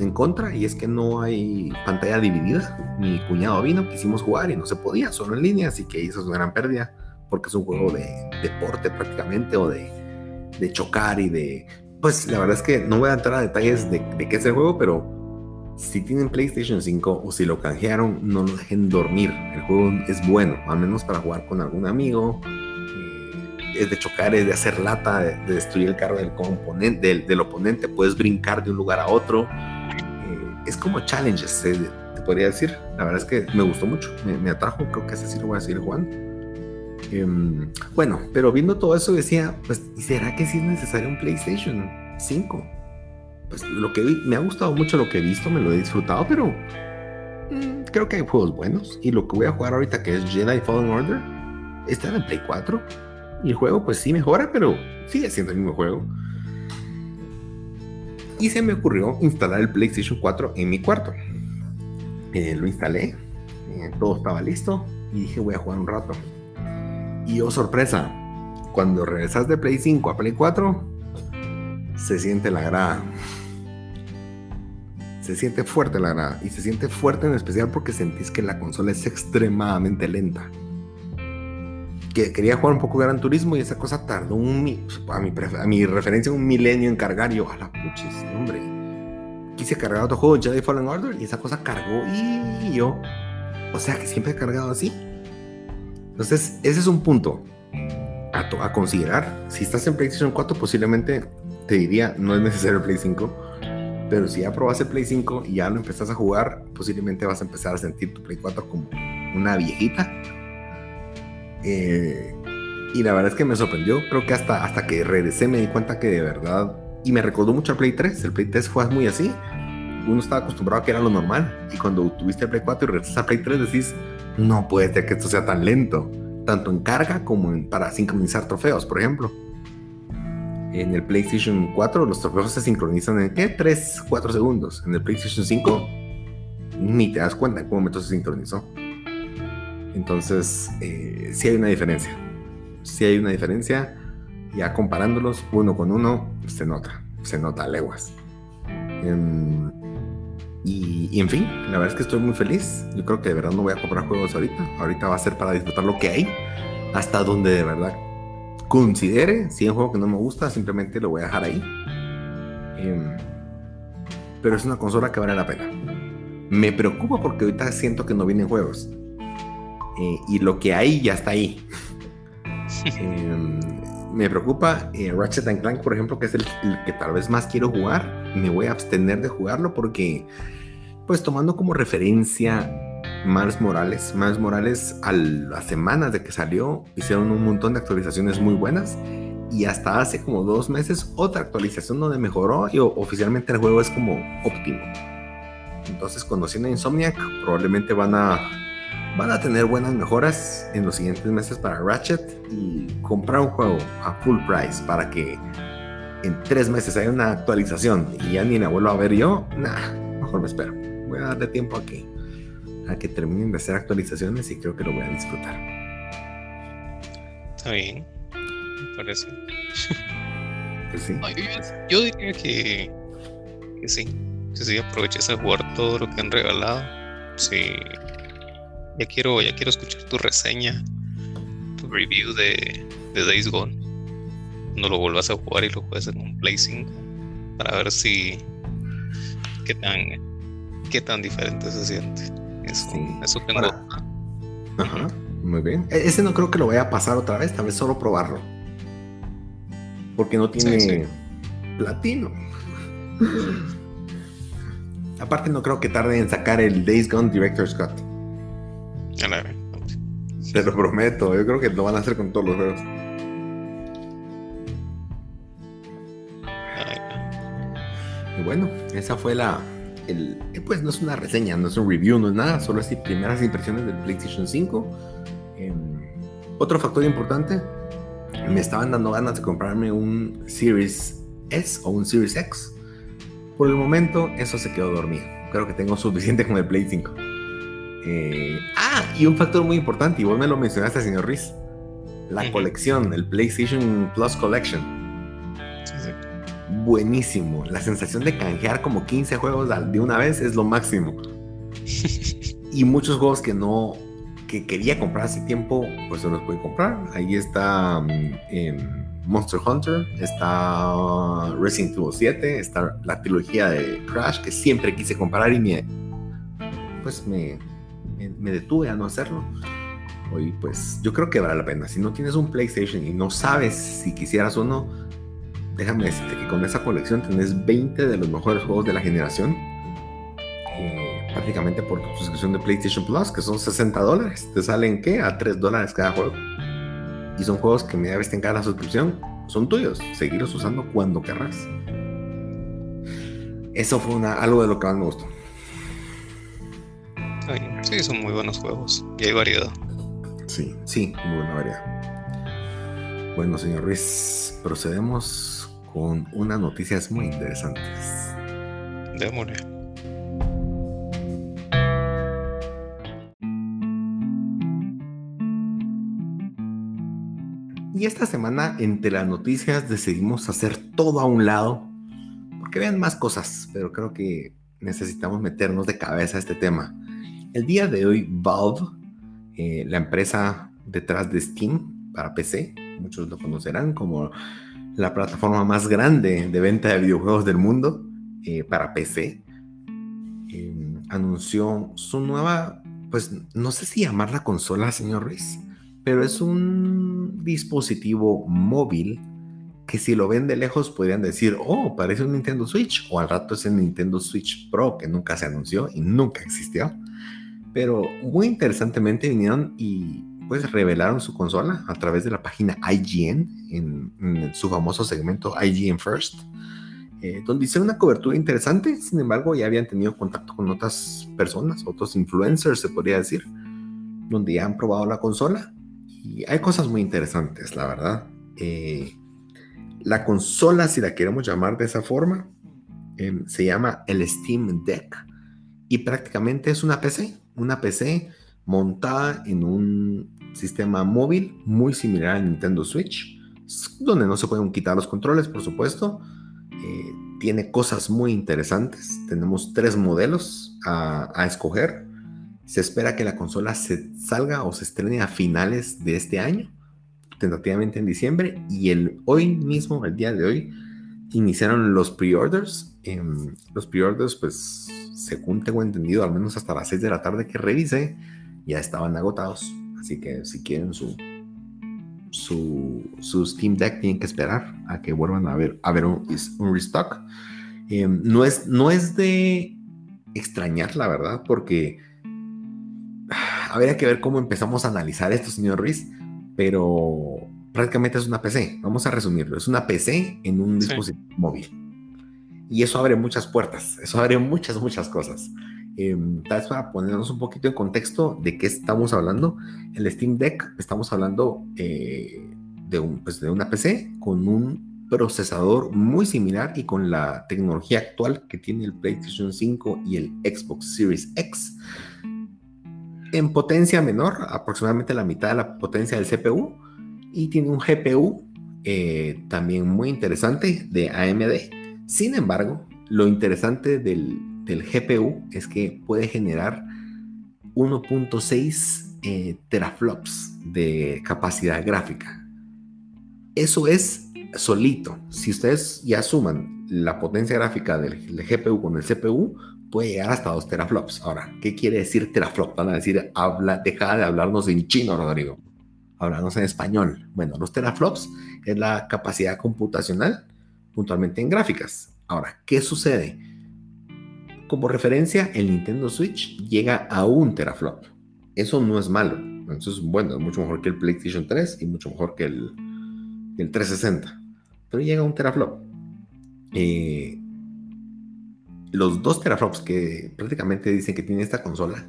en contra y es que no hay pantalla dividida. Mi cuñado vino, quisimos jugar y no se podía, solo en línea, así que eso es una gran pérdida porque es un juego de deporte prácticamente o de, de chocar y de... Pues la verdad es que no voy a entrar a detalles de, de qué es el juego, pero si tienen PlayStation 5 o si lo canjearon, no lo dejen dormir. El juego es bueno, al menos para jugar con algún amigo. Eh, es de chocar, es de hacer lata, de, destruir el carro del, componente, oponente. Puedes brincar de un lugar a otro. Eh, es como challenges, te podría decir. La verdad es que me gustó mucho, me, atrajo. Creo que ese sí lo voy a seguir jugando. Em, bueno, pero viendo todo eso decía, pues, ¿será que sí es necesario un PlayStation 5? Pues lo que me ha gustado mucho lo que he visto, me lo he disfrutado, pero mm, creo que hay juegos buenos. Y lo que voy a jugar ahorita, que es Jedi Fallen Order, está en Play 4. Y el juego, pues sí mejora, pero sigue siendo el mismo juego. Y se me ocurrió instalar el PlayStation 4 en mi cuarto. Eh, lo instalé, eh, todo estaba listo y dije voy a jugar un rato. Y oh sorpresa, cuando regresas de Play 5 a Play 4, se siente la grada. Se siente fuerte la grada. Y se siente fuerte en especial porque sentís que la consola es extremadamente lenta. Que quería jugar un poco Gran Turismo y esa cosa tardó un... A mi, a mi referencia un milenio en cargar. Y yo, a la puchis, hombre. Quise cargar otro juego, Jedi Fallen Order, y esa cosa cargó y yo... O sea que siempre he cargado así. Entonces, ese es un punto a, a, considerar. Si estás en PlayStation 4, posiblemente te diría, no es necesario el Play 5. Pero si ya probaste el Play 5 y ya lo empezás a jugar, posiblemente vas a empezar a sentir tu Play 4 como una viejita. Eh, y la verdad es que me sorprendió. Creo que hasta, hasta que regresé me di cuenta que de verdad... Y me recordó mucho al Play 3. El Play 3 fue muy así. Uno estaba acostumbrado a que era lo normal. Y cuando tuviste el Play 4 y regresas al Play 3 decís, no puede ser que esto sea tan lento tanto en carga como en, para sincronizar trofeos, por ejemplo. En el PlayStation 4 los trofeos se sincronizan en ¿qué? 3, 4 segundos. En el PlayStation 5 ni te das cuenta en qué momento se sincronizó. Entonces, eh, sí hay una diferencia. Sí hay una diferencia. Ya comparándolos uno con uno, se nota. Se nota a leguas. Em, y, en fin, la verdad es que estoy muy feliz. Yo creo que de verdad no voy a comprar juegos ahorita. Ahorita va a ser para disfrutar lo que hay. Hasta donde de verdad considere. Si hay un juego que no me gusta, simplemente lo voy a dejar ahí. Em, pero es una consola que vale la pena. Me preocupa porque ahorita siento que no vienen juegos. Eh, y lo que hay ya está ahí. Em, me preocupa eh, Ratchet Clank, por ejemplo, que es el, que tal vez más quiero jugar. Me voy a abstener de jugarlo porque, pues tomando como referencia Miles Morales, Miles Morales a las semanas de que salió hicieron un montón de actualizaciones muy buenas y hasta hace como dos meses otra actualización donde mejoró y oficialmente el juego es como óptimo. Entonces conociendo a Insomniac probablemente van a van a tener buenas mejoras en los siguientes meses para Ratchet y comprar un juego a full price para que en tres meses haya una actualización y ya ni la vuelva a ver yo, nah, mejor me espero. Voy a darle tiempo a que, a que terminen de hacer actualizaciones y creo que lo voy a disfrutar. Está bien, me parece. Pues sí. yo, diría que, que sí, que sí aproveches a jugar todo lo que han regalado. Sí, ya quiero, ya quiero escuchar tu reseña, tu review de, de Days Gone. No lo vuelvas a jugar y lo juegues en un Play 5 para ver si qué tan qué tan diferente se siente. Eso, eso tengo. Ajá, muy bien. E-, ese no creo que lo vaya a pasar otra vez, tal vez solo probarlo. Porque no tiene platino. Aparte no creo que tarde en sacar el Days Gone Director's Cut. Te lo prometo, yo creo que lo van a hacer con todos los juegos. Y bueno, esa fue la. El, eh, pues no es una reseña, no es un review, no es nada, solo así primeras impresiones del PlayStation 5. Em, otro factor importante, me estaban dando ganas de comprarme un Series S o un Series X. Por el momento, eso se quedó dormido. Creo que tengo suficiente con el Play 5. Eh, ah, y un factor muy importante, y vos me lo mencionaste, señor Ruiz. La colección, el PlayStation Plus Collection. Buenísimo. La sensación de canjear como 15 juegos de una vez es lo máximo. y muchos juegos que no, que quería comprar hace tiempo, pues se los puede comprar. Ahí está mm, Monster Hunter, está Resident Evil 7, está la trilogía de Crash que siempre quise comprar y me, pues me, me, detuve a no hacerlo. Hoy pues yo creo que vale la pena. Si no tienes un PlayStation y no sabes si quisieras o no, déjame decirte que con esa colección tenés 20 de los mejores juegos de la generación. Eh, prácticamente por tu suscripción de PlayStation Plus, que son 60 dólares. Te salen ¿qué? A 3 dólares cada juego. Y son juegos que media vez tengas la suscripción, son tuyos. Seguirlos usando cuando querrás. Eso fue una, algo de lo que más me gustó. Sí, son muy buenos juegos y hay variedad. Sí, sí, muy buena variedad. Bueno, señor Ruiz, procedemos con unas noticias muy interesantes. Démosle. Y esta semana, entre las noticias, decidimos hacer todo a un lado, porque vean más cosas, pero creo que necesitamos meternos de cabeza a este tema. El día de hoy, Valve, eh, la empresa detrás de Steam para PC, muchos lo conocerán como la plataforma más grande de venta de videojuegos del mundo eh, para PC, eh, anunció su nueva, pues no sé si llamarla consola, señor Ruiz, pero es un dispositivo móvil que si lo ven de lejos podrían decir, oh, parece un Nintendo Switch, o al rato es el Nintendo Switch Pro que nunca se anunció y nunca existió. Pero muy interesantemente vinieron y pues revelaron su consola a través de la página IGN en, su famoso segmento IGN First, eh, donde hicieron una cobertura interesante. Sin embargo, ya habían tenido contacto con otras personas, otros influencers, se podría decir, donde ya han probado la consola. Y hay cosas muy interesantes, la verdad. Eh, la consola, si la queremos llamar de esa forma, em, se llama el Steam Deck y prácticamente es una PC, una PC montada en un sistema móvil muy similar al Nintendo Switch, donde no se pueden quitar los controles, por supuesto. Eh, tiene cosas muy interesantes. Tenemos tres modelos a, escoger. Se espera que la consola se salga o se estrene a finales de este año, tentativamente en diciembre. Y el hoy mismo, el día de hoy, iniciaron los pre-orders. Em, los pre-orders, pues, según tengo entendido, al menos hasta las 6 de la tarde que revise, ya estaban agotados. Así que si quieren su, su, Steam Deck, tienen que esperar a que vuelvan a ver, a ver un, restock. Em, no, es, no es de extrañar, la verdad, porque habría que ver cómo empezamos a analizar esto, señor Ruiz, pero prácticamente es una PC. Vamos a resumirlo. Es una PC en un dispositivo móvil. Y eso abre muchas puertas, eso abre muchas, muchas cosas. Em, tal vez para ponernos un poquito en contexto de qué estamos hablando, el Steam Deck estamos hablando eh, de, un, pues de una PC con un procesador muy similar y con la tecnología actual que tiene el PlayStation 5 y el Xbox Series X. En potencia menor, aproximadamente la mitad de la potencia del CPU, y tiene un GPU eh, también muy interesante de AMD. Sin embargo, lo interesante del, del GPU es que puede generar 1.6 eh, teraflops de capacidad gráfica. Eso es solito. Si ustedes ya suman la potencia gráfica del, GPU con el CPU, puede llegar hasta 2 teraflops. Ahora, ¿qué quiere decir teraflop? Van a decir, habla, deja de hablarnos en chino, Rodrigo. Hablarnos en español. Bueno, los teraflops es la capacidad computacional puntualmente en gráficas. Ahora, ¿qué sucede? Como referencia, el Nintendo Switch llega a un teraflop. Eso no es malo. Eso es bueno, es mucho mejor que el PlayStation 3 y mucho mejor que el, el 360. Pero llega a un teraflop. Eh, los dos teraflops que prácticamente dicen que tiene esta consola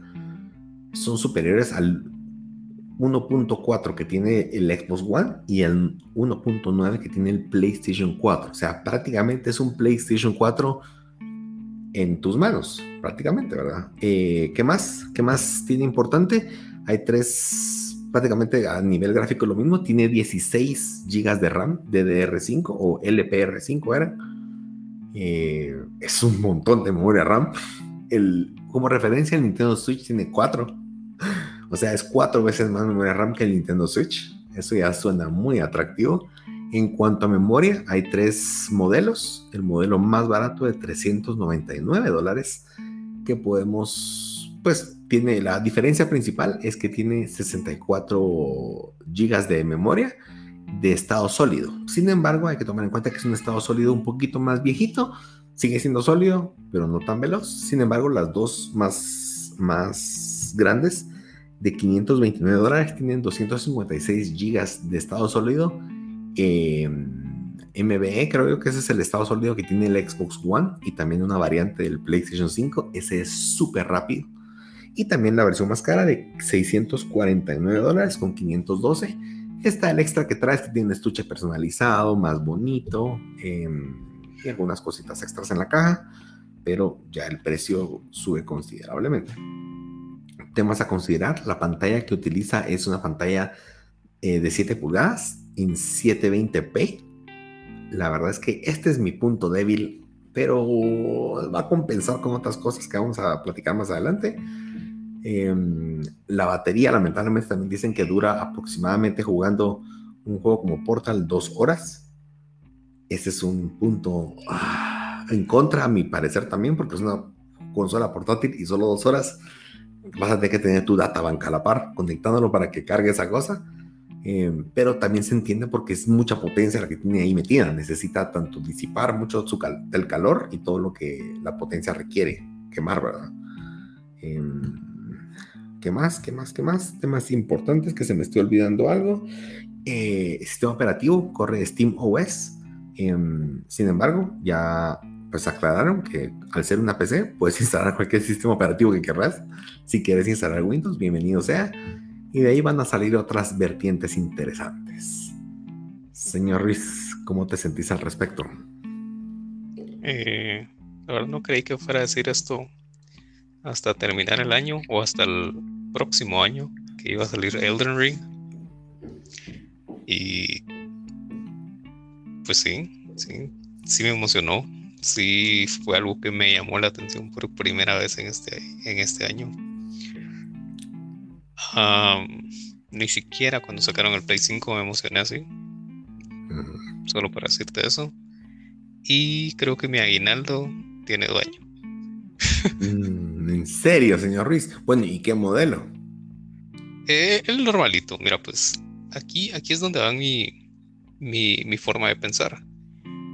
son superiores al 1.4 que tiene el Xbox One y el 1.9 que tiene el PlayStation 4. O sea, prácticamente es un PlayStation 4 en tus manos, prácticamente, ¿verdad? Eh, ¿Qué más? ¿Qué más tiene importante? Hay tres, prácticamente a nivel gráfico lo mismo, tiene 16 GB de RAM, DDR5 o LPR5 era. Eh, es un montón de memoria RAM. El, como referencia, el Nintendo Switch tiene 4. O sea, es cuatro veces más memoria RAM que el Nintendo Switch. Eso ya suena muy atractivo. En cuanto a memoria, hay tres modelos. El modelo más barato de 399 dólares que podemos, pues tiene la diferencia principal es que tiene 64 gigas de memoria de estado sólido. Sin embargo, hay que tomar en cuenta que es un estado sólido un poquito más viejito. Sigue siendo sólido, pero no tan veloz. Sin embargo, las dos más, más grandes de 529 dólares tienen 256 gigas de estado sólido MBE, creo que ese es el estado sólido que tiene el Xbox One y también una variante del PlayStation 5. Ese es súper rápido. Y también la versión más cara de 649 dólares con 512. Está el extra que trae, que tiene estuche personalizado, más bonito em, y algunas cositas extras en la caja. pero ya el precio sube considerablemente. Temas a considerar, la pantalla que utiliza es una pantalla eh, de 7 pulgadas en 720p. La verdad es que este es mi punto débil, pero va a compensar con otras cosas que vamos a platicar más adelante. Em, la batería, lamentablemente, también dicen que dura aproximadamente jugando un juego como Portal dos horas. Ese es un punto ah, en contra, a mi parecer también, porque es una consola portátil y solo dos horas. Vas a tener que tener tu data banca a la par, conectándolo para que cargue esa cosa. Em, pero también se entiende porque es mucha potencia la que tiene ahí metida. Necesita tanto disipar mucho su del calor y todo lo que la potencia requiere quemar, ¿verdad? Em, ¿Qué más? ¿Qué más? ¿Qué más? Temas importantes que se me estoy olvidando algo. Eh, sistema operativo corre Steam OS. Em, sin embargo, ya pues aclararon que al ser una PC puedes instalar cualquier sistema operativo que querrás. Si quieres instalar Windows, bienvenido sea. Y de ahí van a salir otras vertientes interesantes. Señor Ruiz, ¿cómo te sentís al respecto? Eh, la verdad no creí que fuera a decir esto hasta terminar el año o hasta el próximo año que iba a salir Elden Ring. Y pues sí, sí, sí me emocionó. Sí fue algo que me llamó la atención por primera vez en este, en este año. Ni siquiera cuando sacaron el Play 5 me emocioné así. Solo para decirte eso. Y creo que mi aguinaldo tiene dueño. Mm, en serio, señor Ruiz. Bueno, ¿y qué modelo? Eh, el normalito. Mira, pues aquí, aquí es donde va mi, mi, forma de pensar.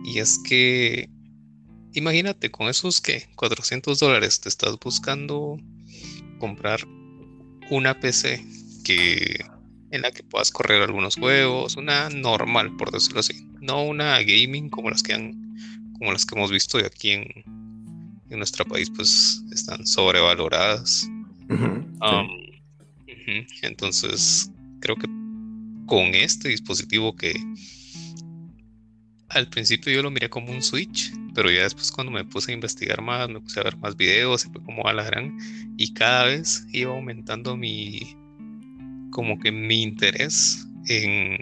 Y es que, imagínate, con esos que 400 dólares te estás buscando comprar una PC que en la que puedas correr algunos juegos, una normal, por decirlo así, no una gaming como las que han, como las que hemos visto de aquí en, en nuestro país pues están sobrevaloradas. Um, Entonces, creo que con este dispositivo que al principio yo lo miré como un Switch, pero ya después cuando me puse a investigar más, me puse a ver más videos y fue como a la gran y cada vez iba aumentando mi como que mi interés en,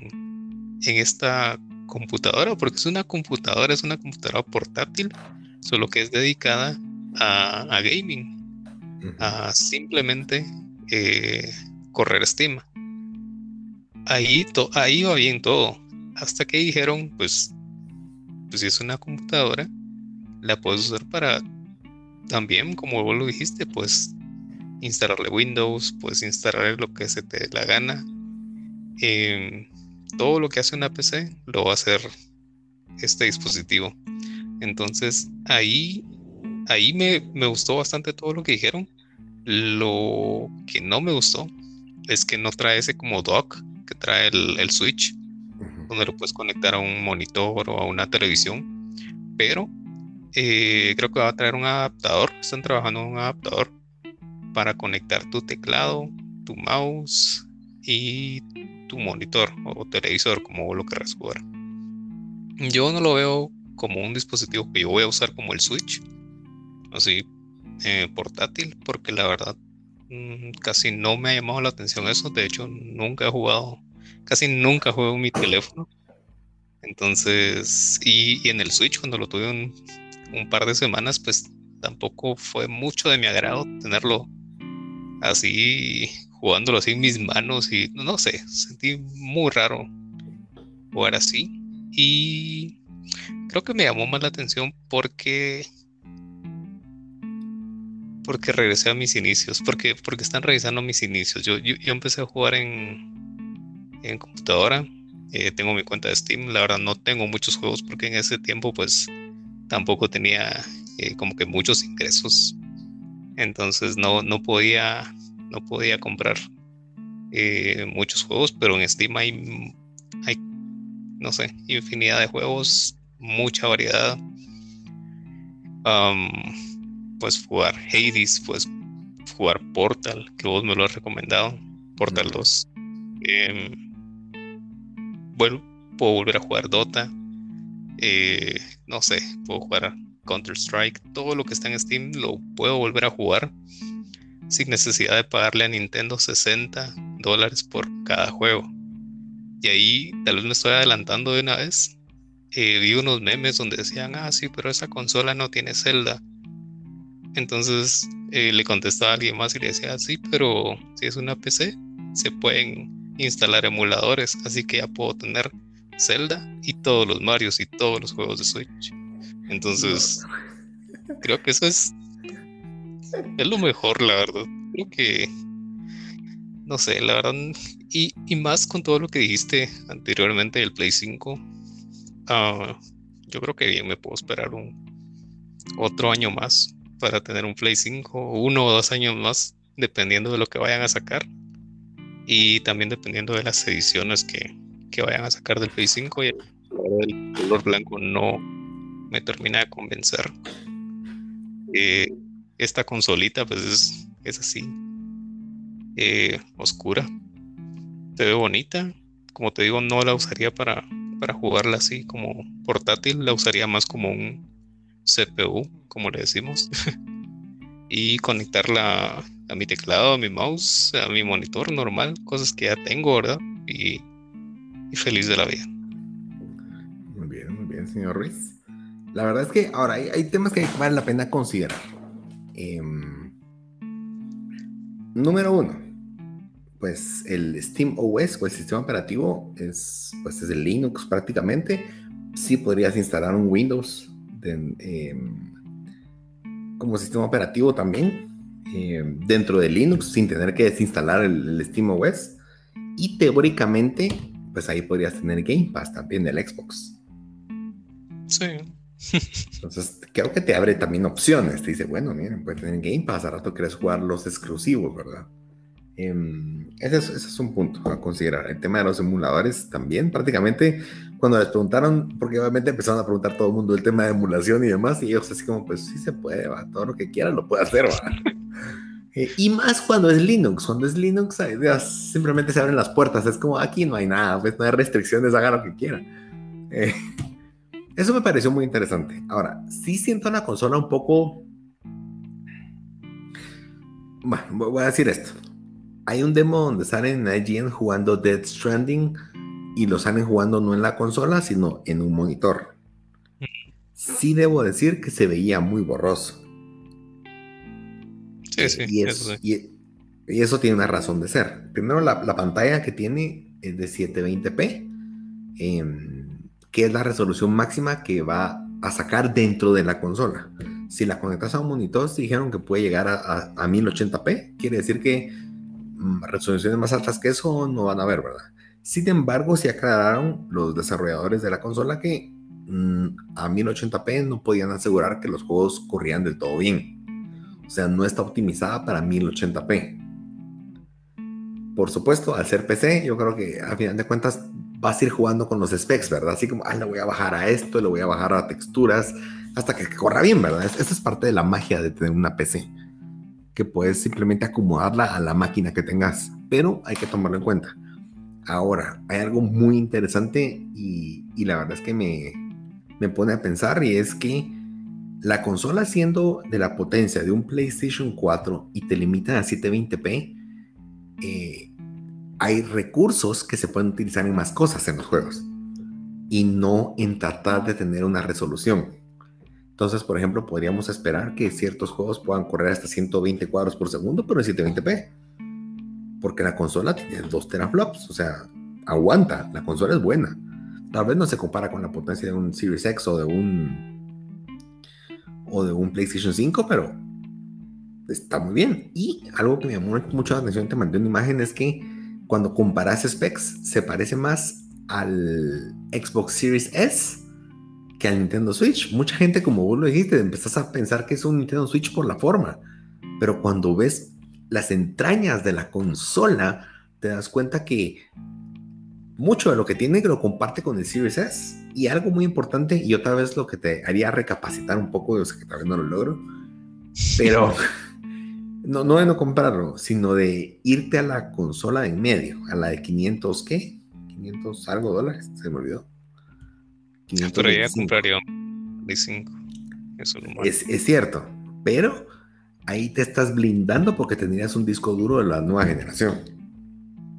en esta computadora, porque es una computadora, es una computadora portátil solo que es dedicada a, gaming, a simplemente eh, correr Steam. Ahí, ahí va bien todo. Hasta que dijeron, pues, pues si es una computadora, la puedes usar para también, como vos lo dijiste, pues instalarle Windows, puedes instalarle lo que se te dé la gana. Em, todo lo que hace una PC lo va a hacer este dispositivo. Entonces ahí, ahí me, gustó bastante todo lo que dijeron. Lo que no me gustó es que no trae ese como dock que trae el, Switch, donde lo puedes conectar a un monitor o a una televisión. Pero eh, creo que va a traer un adaptador. Están trabajando en un adaptador para conectar tu teclado, tu mouse y tu monitor o televisor, como lo querrás jugar. Yo no lo veo como un dispositivo que yo voy a usar como el Switch, así eh, portátil, porque la verdad mm, casi no me ha llamado la atención eso. De hecho, nunca he jugado, casi nunca juego mi teléfono. Entonces, y, en el Switch, cuando lo tuve un, par de semanas, pues tampoco fue mucho de mi agrado tenerlo así, jugándolo así en mis manos y no sé, sentí muy raro jugar así. Y creo que me llamó más la atención porque porque regresé a mis inicios, porque, porque están revisando mis inicios. Yo, yo, empecé a jugar en, en computadora, eh, tengo mi cuenta de Steam, la verdad no tengo muchos juegos porque en ese tiempo pues tampoco tenía eh, como que muchos ingresos, entonces no, no, podía, no podía comprar eh, muchos juegos, pero en Steam hay, hay, no sé, infinidad de juegos mucha variedad. pues jugar Hades, pues jugar Portal, que vos me lo has recomendado, Portal 2. Em, bueno, puedo volver a jugar Dota. Eh, no sé, puedo jugar Counter-Strike, todo lo que está en Steam lo puedo volver a jugar sin necesidad de pagarle a Nintendo 60 dólares por cada juego. Y ahí tal vez me estoy adelantando de una vez. Eh, vi unos memes donde decían, ah, sí, pero esa consola no tiene Zelda. Entonces eh, le contestaba a alguien más y le decía, sí, pero si es una PC, se pueden instalar emuladores, así que ya puedo tener Zelda y todos los Marios y todos los juegos de Switch. Entonces, creo que eso es, es lo mejor, la verdad. Creo que, no sé, la verdad, y, más con todo lo que dijiste anteriormente del Play 5, ah, yo creo que bien me puedo esperar un otro año más para tener un Play 5, uno o dos años más, dependiendo de lo que vayan a sacar. Y también dependiendo de las ediciones que, que vayan a sacar del Play 5 y el color blanco no me termina de convencer. Eh, esta consolita pues es, es así eh, oscura. Se ve bonita. Como te digo no la usaría para, para jugarla así como portátil la usaría más como un CPU como le decimos y conectarla a mi teclado a mi mouse a mi monitor normal cosas que ya tengo verdad y feliz de la vida. Muy bien, muy bien, señor Ruiz. La verdad es que ahora hay, temas que vale la pena considerar. Em, número uno, pues el Steam OS o el sistema operativo es, pues es el Linux prácticamente. Sí podrías instalar un Windows em, como sistema operativo también em, dentro de Linux sin tener que desinstalar el, el Steam OS. Y teóricamente pues ahí podrías tener Game Pass también del Xbox. Sí. Entonces, creo que te abre también opciones. Te dice, bueno, miren, puedes tener Game Pass, a rato quieres jugar los exclusivos, ¿verdad? Em, ese, es, un punto a considerar. El tema de los emuladores también, prácticamente, cuando les preguntaron, porque obviamente empezaron a preguntar todo el mundo el tema de emulación y demás, y ellos así como, pues sí se puede, va, todo lo que quiera lo puede hacer, va. Eh, y más cuando es Linux. Cuando es Linux, simplemente se abren las puertas. Es como aquí no hay nada, pues no hay restricciones, haga lo que quiera. Eh, eso me pareció muy interesante. Ahora, sí siento una consola un poco. Bueno, voy a decir esto. Hay un demo donde salen en IGN jugando Dead Stranding y lo salen jugando no en la consola, sino en un monitor. Sí debo decir que se veía muy borroso y, eso, tiene una razón de ser. Primero, la, pantalla que tiene es de 720p, em, que es la resolución máxima que va a sacar dentro de la consola. Si la conectas a un monitor, se dijeron que puede llegar a, 1080p, quiere decir que mm, resoluciones más altas que eso no van a ver, ¿verdad? Sin embargo, se aclararon los desarrolladores de la consola que mm, a 1080p no podían asegurar que los juegos corrían del todo bien. O sea, no está optimizada para 1080p. Por supuesto, al ser PC, yo creo que a final de cuentas vas a ir jugando con los specs, ¿verdad? Así como, ah, le voy a bajar a esto, le voy a bajar a texturas, hasta que corra bien, ¿verdad? Esa es parte de la magia de tener una PC, que puedes simplemente acomodarla a la máquina que tengas, pero hay que tomarlo en cuenta. Ahora, hay algo muy interesante y, la verdad es que me, me pone a pensar y es que la consola siendo de la potencia de un PlayStation 4 y te limitan a 720p, eh, hay recursos que se pueden utilizar en más cosas en los juegos y no en tratar de tener una resolución. Entonces, por ejemplo, podríamos esperar que ciertos juegos puedan correr hasta 120 cuadros por segundo, pero en 720p. Porque la consola tiene 2 teraflops, o sea, aguanta, la consola es buena. Tal vez no se compara con la potencia de un Series X o de un o de un PlayStation 5, pero está muy bien. Y algo que me llamó mucho la atención, te mandé una imagen, es que cuando comparas specs, se parece más al Xbox Series S que al Nintendo Switch. Mucha gente, como vos lo dijiste, empezás a pensar que es un Nintendo Switch por la forma, pero cuando ves las entrañas de la consola, te das cuenta que mucho de lo que tiene lo comparte con el Series S. Y algo muy importante, y otra vez lo que te haría recapacitar un poco, yo sé que tal vez no lo logro, pero no, no de no comprarlo, sino de irte a la consola en medio, a la de 500, ¿qué? 500 algo dólares, se me olvidó. 500 pero ya compraría un 5. Eso es, es, cierto, pero ahí te estás blindando porque tendrías un disco duro de la nueva generación.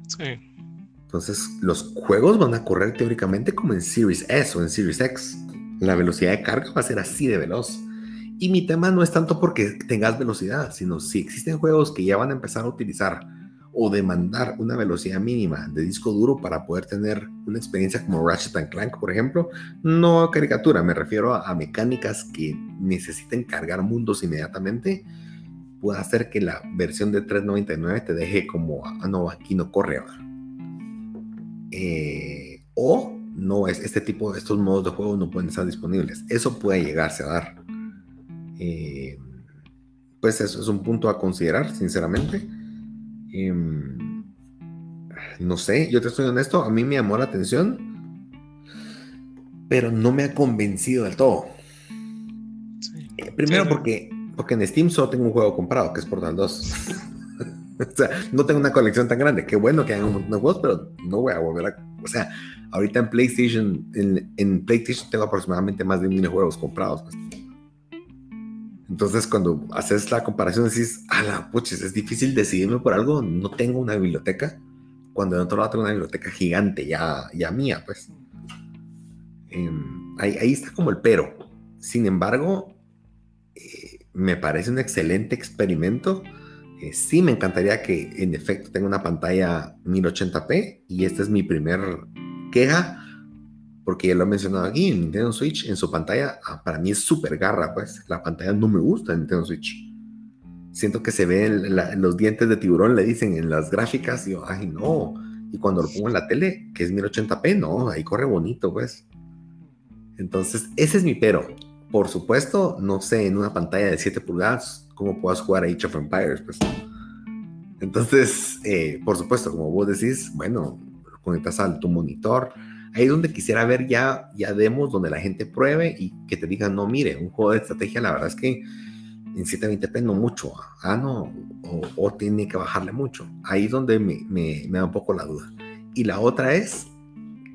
Sí. Entonces, los juegos van a correr teóricamente como en Series S o en Series X. La velocidad de carga va a ser así de veloz. Y mi tema no es tanto porque tengas velocidad, sino si existen juegos que ya van a empezar a utilizar o demandar una velocidad mínima de disco duro para poder tener una experiencia como Ratchet Clank, por ejemplo, no caricatura, me refiero a, mecánicas que necesiten cargar mundos inmediatamente, puede hacer que la versión de 399 te deje como, ah, no, aquí no corre. Eh, o no es este tipo de estos modos de juego no pueden estar disponibles. Eso puede llegarse a dar. Eh, pues eso es un punto a considerar, sinceramente. Em, no sé, yo te estoy honesto, a mí me llamó la atención, pero no me ha convencido del todo. Eh, primero porque, porque en Steam solo tengo un juego comprado, que es Portal 2. o sea, no tengo una colección tan grande. Qué bueno que hayan un montón de juegos, pero no voy a volver a... O sea, ahorita en PlayStation, en, en PlayStation tengo aproximadamente más de mil juegos comprados. Pues. Entonces, cuando haces la comparación, decís, a la puches, es difícil decidirme por algo. No tengo una biblioteca. Cuando en otro lado tengo una biblioteca gigante, ya, ya mía, pues. Em, ahí, está como el pero. Sin embargo, eh, me parece un excelente experimento. Eh, sí, me encantaría que en efecto tenga una pantalla 1080p. Y esta es mi primer queja porque ya lo he mencionado aquí, en Nintendo Switch, en su pantalla, ah, para mí es súper garra, pues la pantalla no me gusta en Nintendo Switch. Siento que se ven los dientes de tiburón, le dicen en las gráficas, y yo, ay no. Y cuando lo pongo en la tele, que es 1080p, no, ahí corre bonito, pues. Entonces, ese es mi pero. Por supuesto, no sé, en una pantalla de 7 pulgadas, cómo puedas jugar a Age of Empires, pues. Entonces, eh, por supuesto, como vos decís, bueno, conectas a tu monitor, Ahí es donde quisiera ver ya, ya demos donde la gente pruebe y que te digan, no, mire, un juego de estrategia, la verdad es que en 720p no mucho, ah, no, o, tiene que bajarle mucho. Ahí es donde me, me, da un poco la duda. Y la otra es,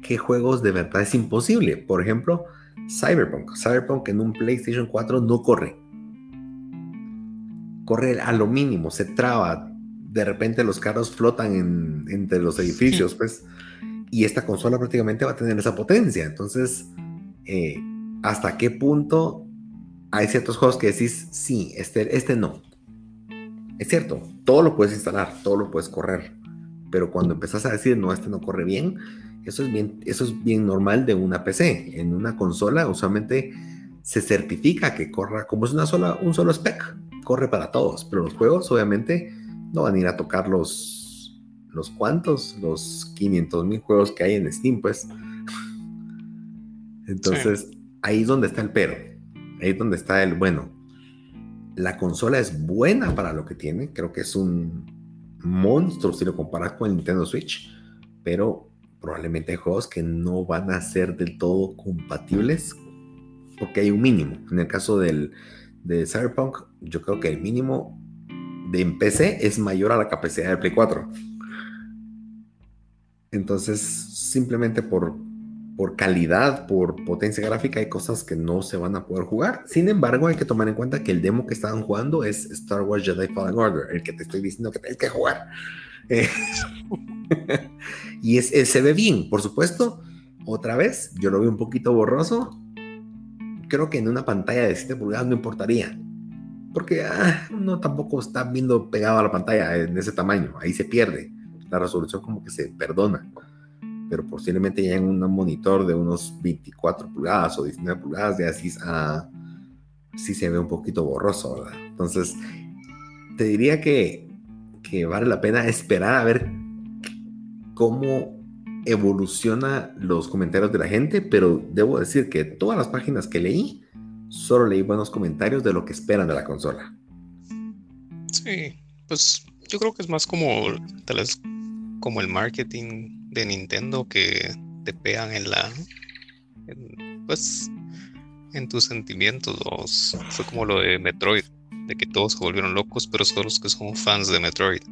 ¿qué juegos de verdad es imposible? Por ejemplo, Cyberpunk. Cyberpunk en un PlayStation 4 no corre. Corre a lo mínimo, se traba. De repente los carros flotan entre los edificios, pues y esta consola prácticamente va a tener esa potencia. Entonces, eh, ¿hasta qué punto hay ciertos juegos que decís, sí, este, este no? Es cierto, todo lo puedes instalar, todo lo puedes correr, pero cuando empezás a decir, no, este no corre bien, eso es bien, eso es bien normal de una PC. En una consola usualmente se certifica que corra, como es una sola, un solo spec, corre para todos, pero los juegos obviamente no van a ir a tocar los los cuantos, los 500 mil juegos que hay en Steam, pues. Entonces, ahí es donde está el pero. Ahí es donde está el, bueno, la consola es buena para lo que tiene. Creo que es un monstruo si lo comparas con el Nintendo Switch. Pero probablemente hay juegos que no van a ser del todo compatibles porque hay un mínimo. En el caso del, de Cyberpunk, yo creo que el mínimo de PC es mayor a la capacidad del Play 4. Entonces, simplemente por, por calidad, por potencia gráfica, hay cosas que no se van a poder jugar. Sin embargo, hay que tomar en cuenta que el demo que estaban jugando es Star Wars Jedi Fallen Order, el que te estoy diciendo que tienes que jugar. Eh, y es, se ve bien, por supuesto. Otra vez, yo lo veo un poquito borroso. Creo que en una pantalla de 7 pulgadas no importaría. Porque ah, no tampoco está viendo pegado a la pantalla en ese tamaño. Ahí se pierde la resolución como que se perdona. Pero posiblemente ya en un monitor de unos 24 pulgadas o 19 pulgadas, ya así, ah, sí se ve un poquito borroso. Entonces, te diría que, que vale la pena esperar a ver cómo evoluciona los comentarios de la gente, pero debo decir que todas las páginas que leí, solo leí buenos comentarios de lo que esperan de la consola. Sí, pues yo creo que es más como tal vez como el marketing de Nintendo que te pegan en la pues en tus sentimientos fue como lo de Metroid de que todos se volvieron locos pero solo los que son fans de Metroid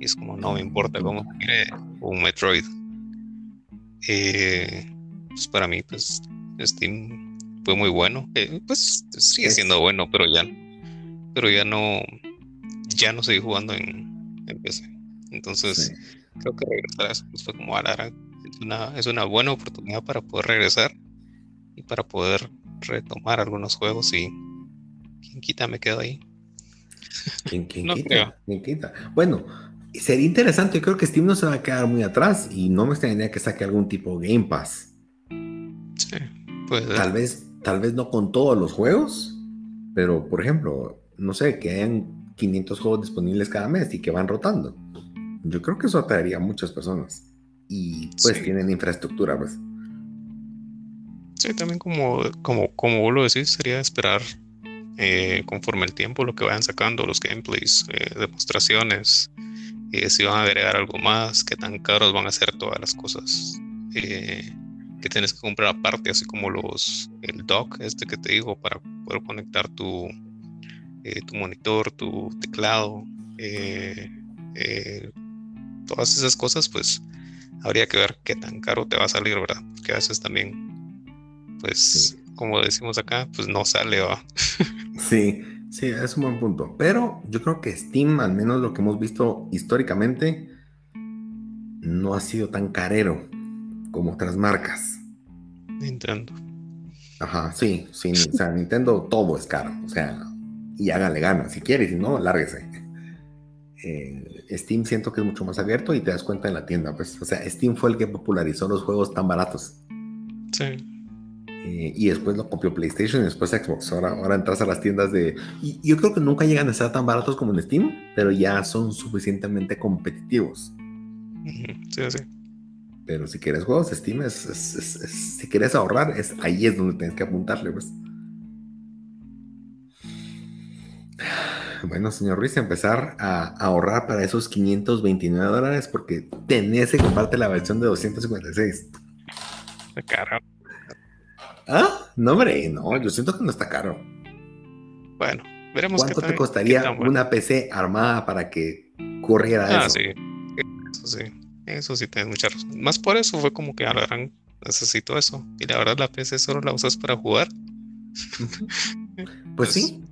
y es como no me importa cómo quiere un Metroid eh, pues para mí pues Steam fue muy bueno. Eh, pues sigue siendo bueno, pero ya, pero ya no, ya no seguí jugando en, en PC. Entonces, creo que regresar a eso pues, fue como a la, es una, es una buena oportunidad para poder regresar y para poder retomar algunos juegos y quien quita me quedo ahí. ¿Quién, quita? ¿Quién quita? Bueno, sería interesante. Yo creo que Steam no se va a quedar muy atrás y no me extrañaría que saque algún tipo de Game Pass. Sí, pues. Tal vez, tal vez no con todos los juegos, pero por ejemplo, no sé, que hayan 500 juegos disponibles cada mes y que van rotando. Yo creo que eso atraería a muchas personas. Y pues tienen infraestructura, pues. Sí, también como, como, como vos lo decís, sería esperar eh, conforme el tiempo lo que vayan sacando, los gameplays, eh, demostraciones, eh, si van a agregar algo más, qué tan caros van a ser todas las cosas que tienes que comprar aparte, así como los el dock este que te digo para poder conectar tu, tu monitor, tu teclado, todas esas cosas, pues habría que ver qué tan caro te va a salir, ¿verdad? Porque a veces también, pues, como decimos acá, pues no sale, va. sí, sí, es un buen punto. Pero yo creo que Steam, al menos lo que hemos visto históricamente, no ha sido tan carero como otras marcas. Nintendo. Ajá, sí, sí, o sea, Nintendo todo es caro, o sea, y háganle ganas, si quieres, si no, lárguese. Eh, Steam siento que es mucho más abierto y te das cuenta en la tienda, pues, o sea, Steam fue el que popularizó los juegos tan baratos. Sí. Eh, y después lo copió PlayStation y después Xbox. Ahora, ahora entras a las tiendas de... Y yo creo que nunca llegan a ser tan baratos como en Steam, pero ya son suficientemente competitivos. Sí, sí. Pero si quieres juegos, Steam es, si quieres ahorrar, es, ahí es donde tienes que apuntarle, pues. Bueno, señor Ruiz, empezar a ahorrar para esos 529 dólares porque tenés que comprarte la versión de 256. Está caro. ¿Ah? No, hombre, no, yo siento que no está caro. Bueno, veremos ¿Cuánto te costaría una PC armada para que corriera ah, eso? sí. Eso sí. Eso sí, tienes mucha razón. Más por eso fue como que ahora necesito eso. Y la verdad, la PC solo la usas para jugar. pues sí.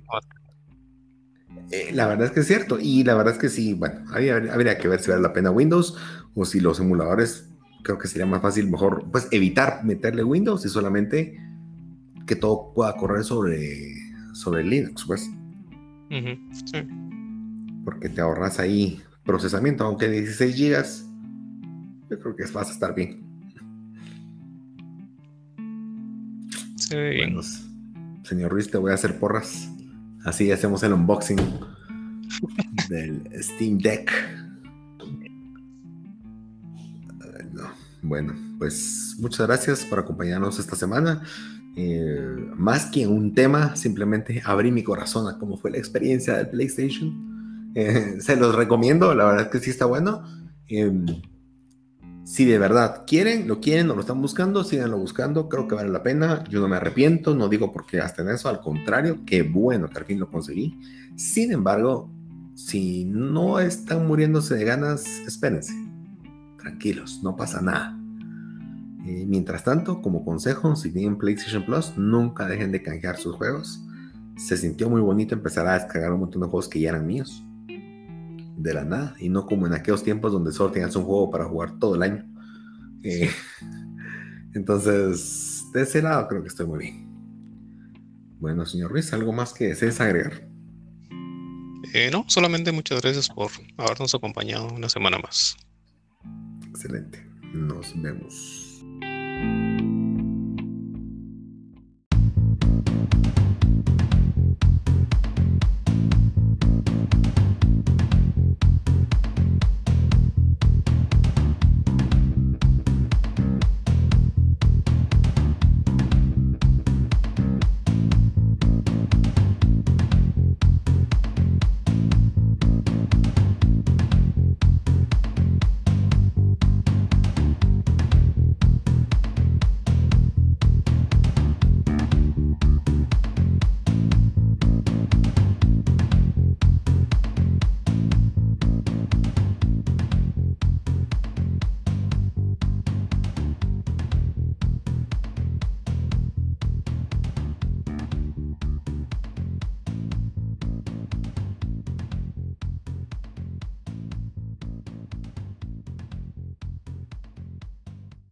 Eh, la verdad es que es cierto. Y la verdad es que sí, bueno, habría, que ver si vale la pena Windows o si los emuladores, creo que sería más fácil, mejor, pues evitar meterle Windows y solamente que todo pueda correr sobre, sobre Linux, pues. sí. Porque te ahorras ahí procesamiento, aunque 16 gigas, yo creo que vas a estar bien. Sí. Bueno, señor Ruiz, te voy a hacer porras. Así hacemos el unboxing del Steam Deck. Bueno, pues muchas gracias por acompañarnos esta semana. Eh, más que un tema, simplemente abrí mi corazón a cómo fue la experiencia del PlayStation. Eh, se los recomiendo, la verdad es que sí está bueno. Em, si de verdad quieren, lo quieren o lo están buscando, síganlo buscando, creo que vale la pena, yo no me arrepiento, no digo porque hasta en eso, al contrario, qué bueno que al fin lo conseguí. Sin embargo, si no están muriéndose de ganas, espérense, tranquilos, no pasa nada. Eh, mientras tanto, como consejo, si tienen PlayStation Plus, nunca dejen de canjear sus juegos. Se sintió muy bonito empezar a descargar un montón de juegos que ya eran míos de la nada y no como en aquellos tiempos donde solo tenías un juego para jugar todo el año. Eh, entonces, de ese lado creo que estoy muy bien. Bueno, señor Ruiz, ¿algo más que desees agregar? Eh, no, solamente muchas gracias por habernos acompañado una semana más. Excelente. Nos vemos.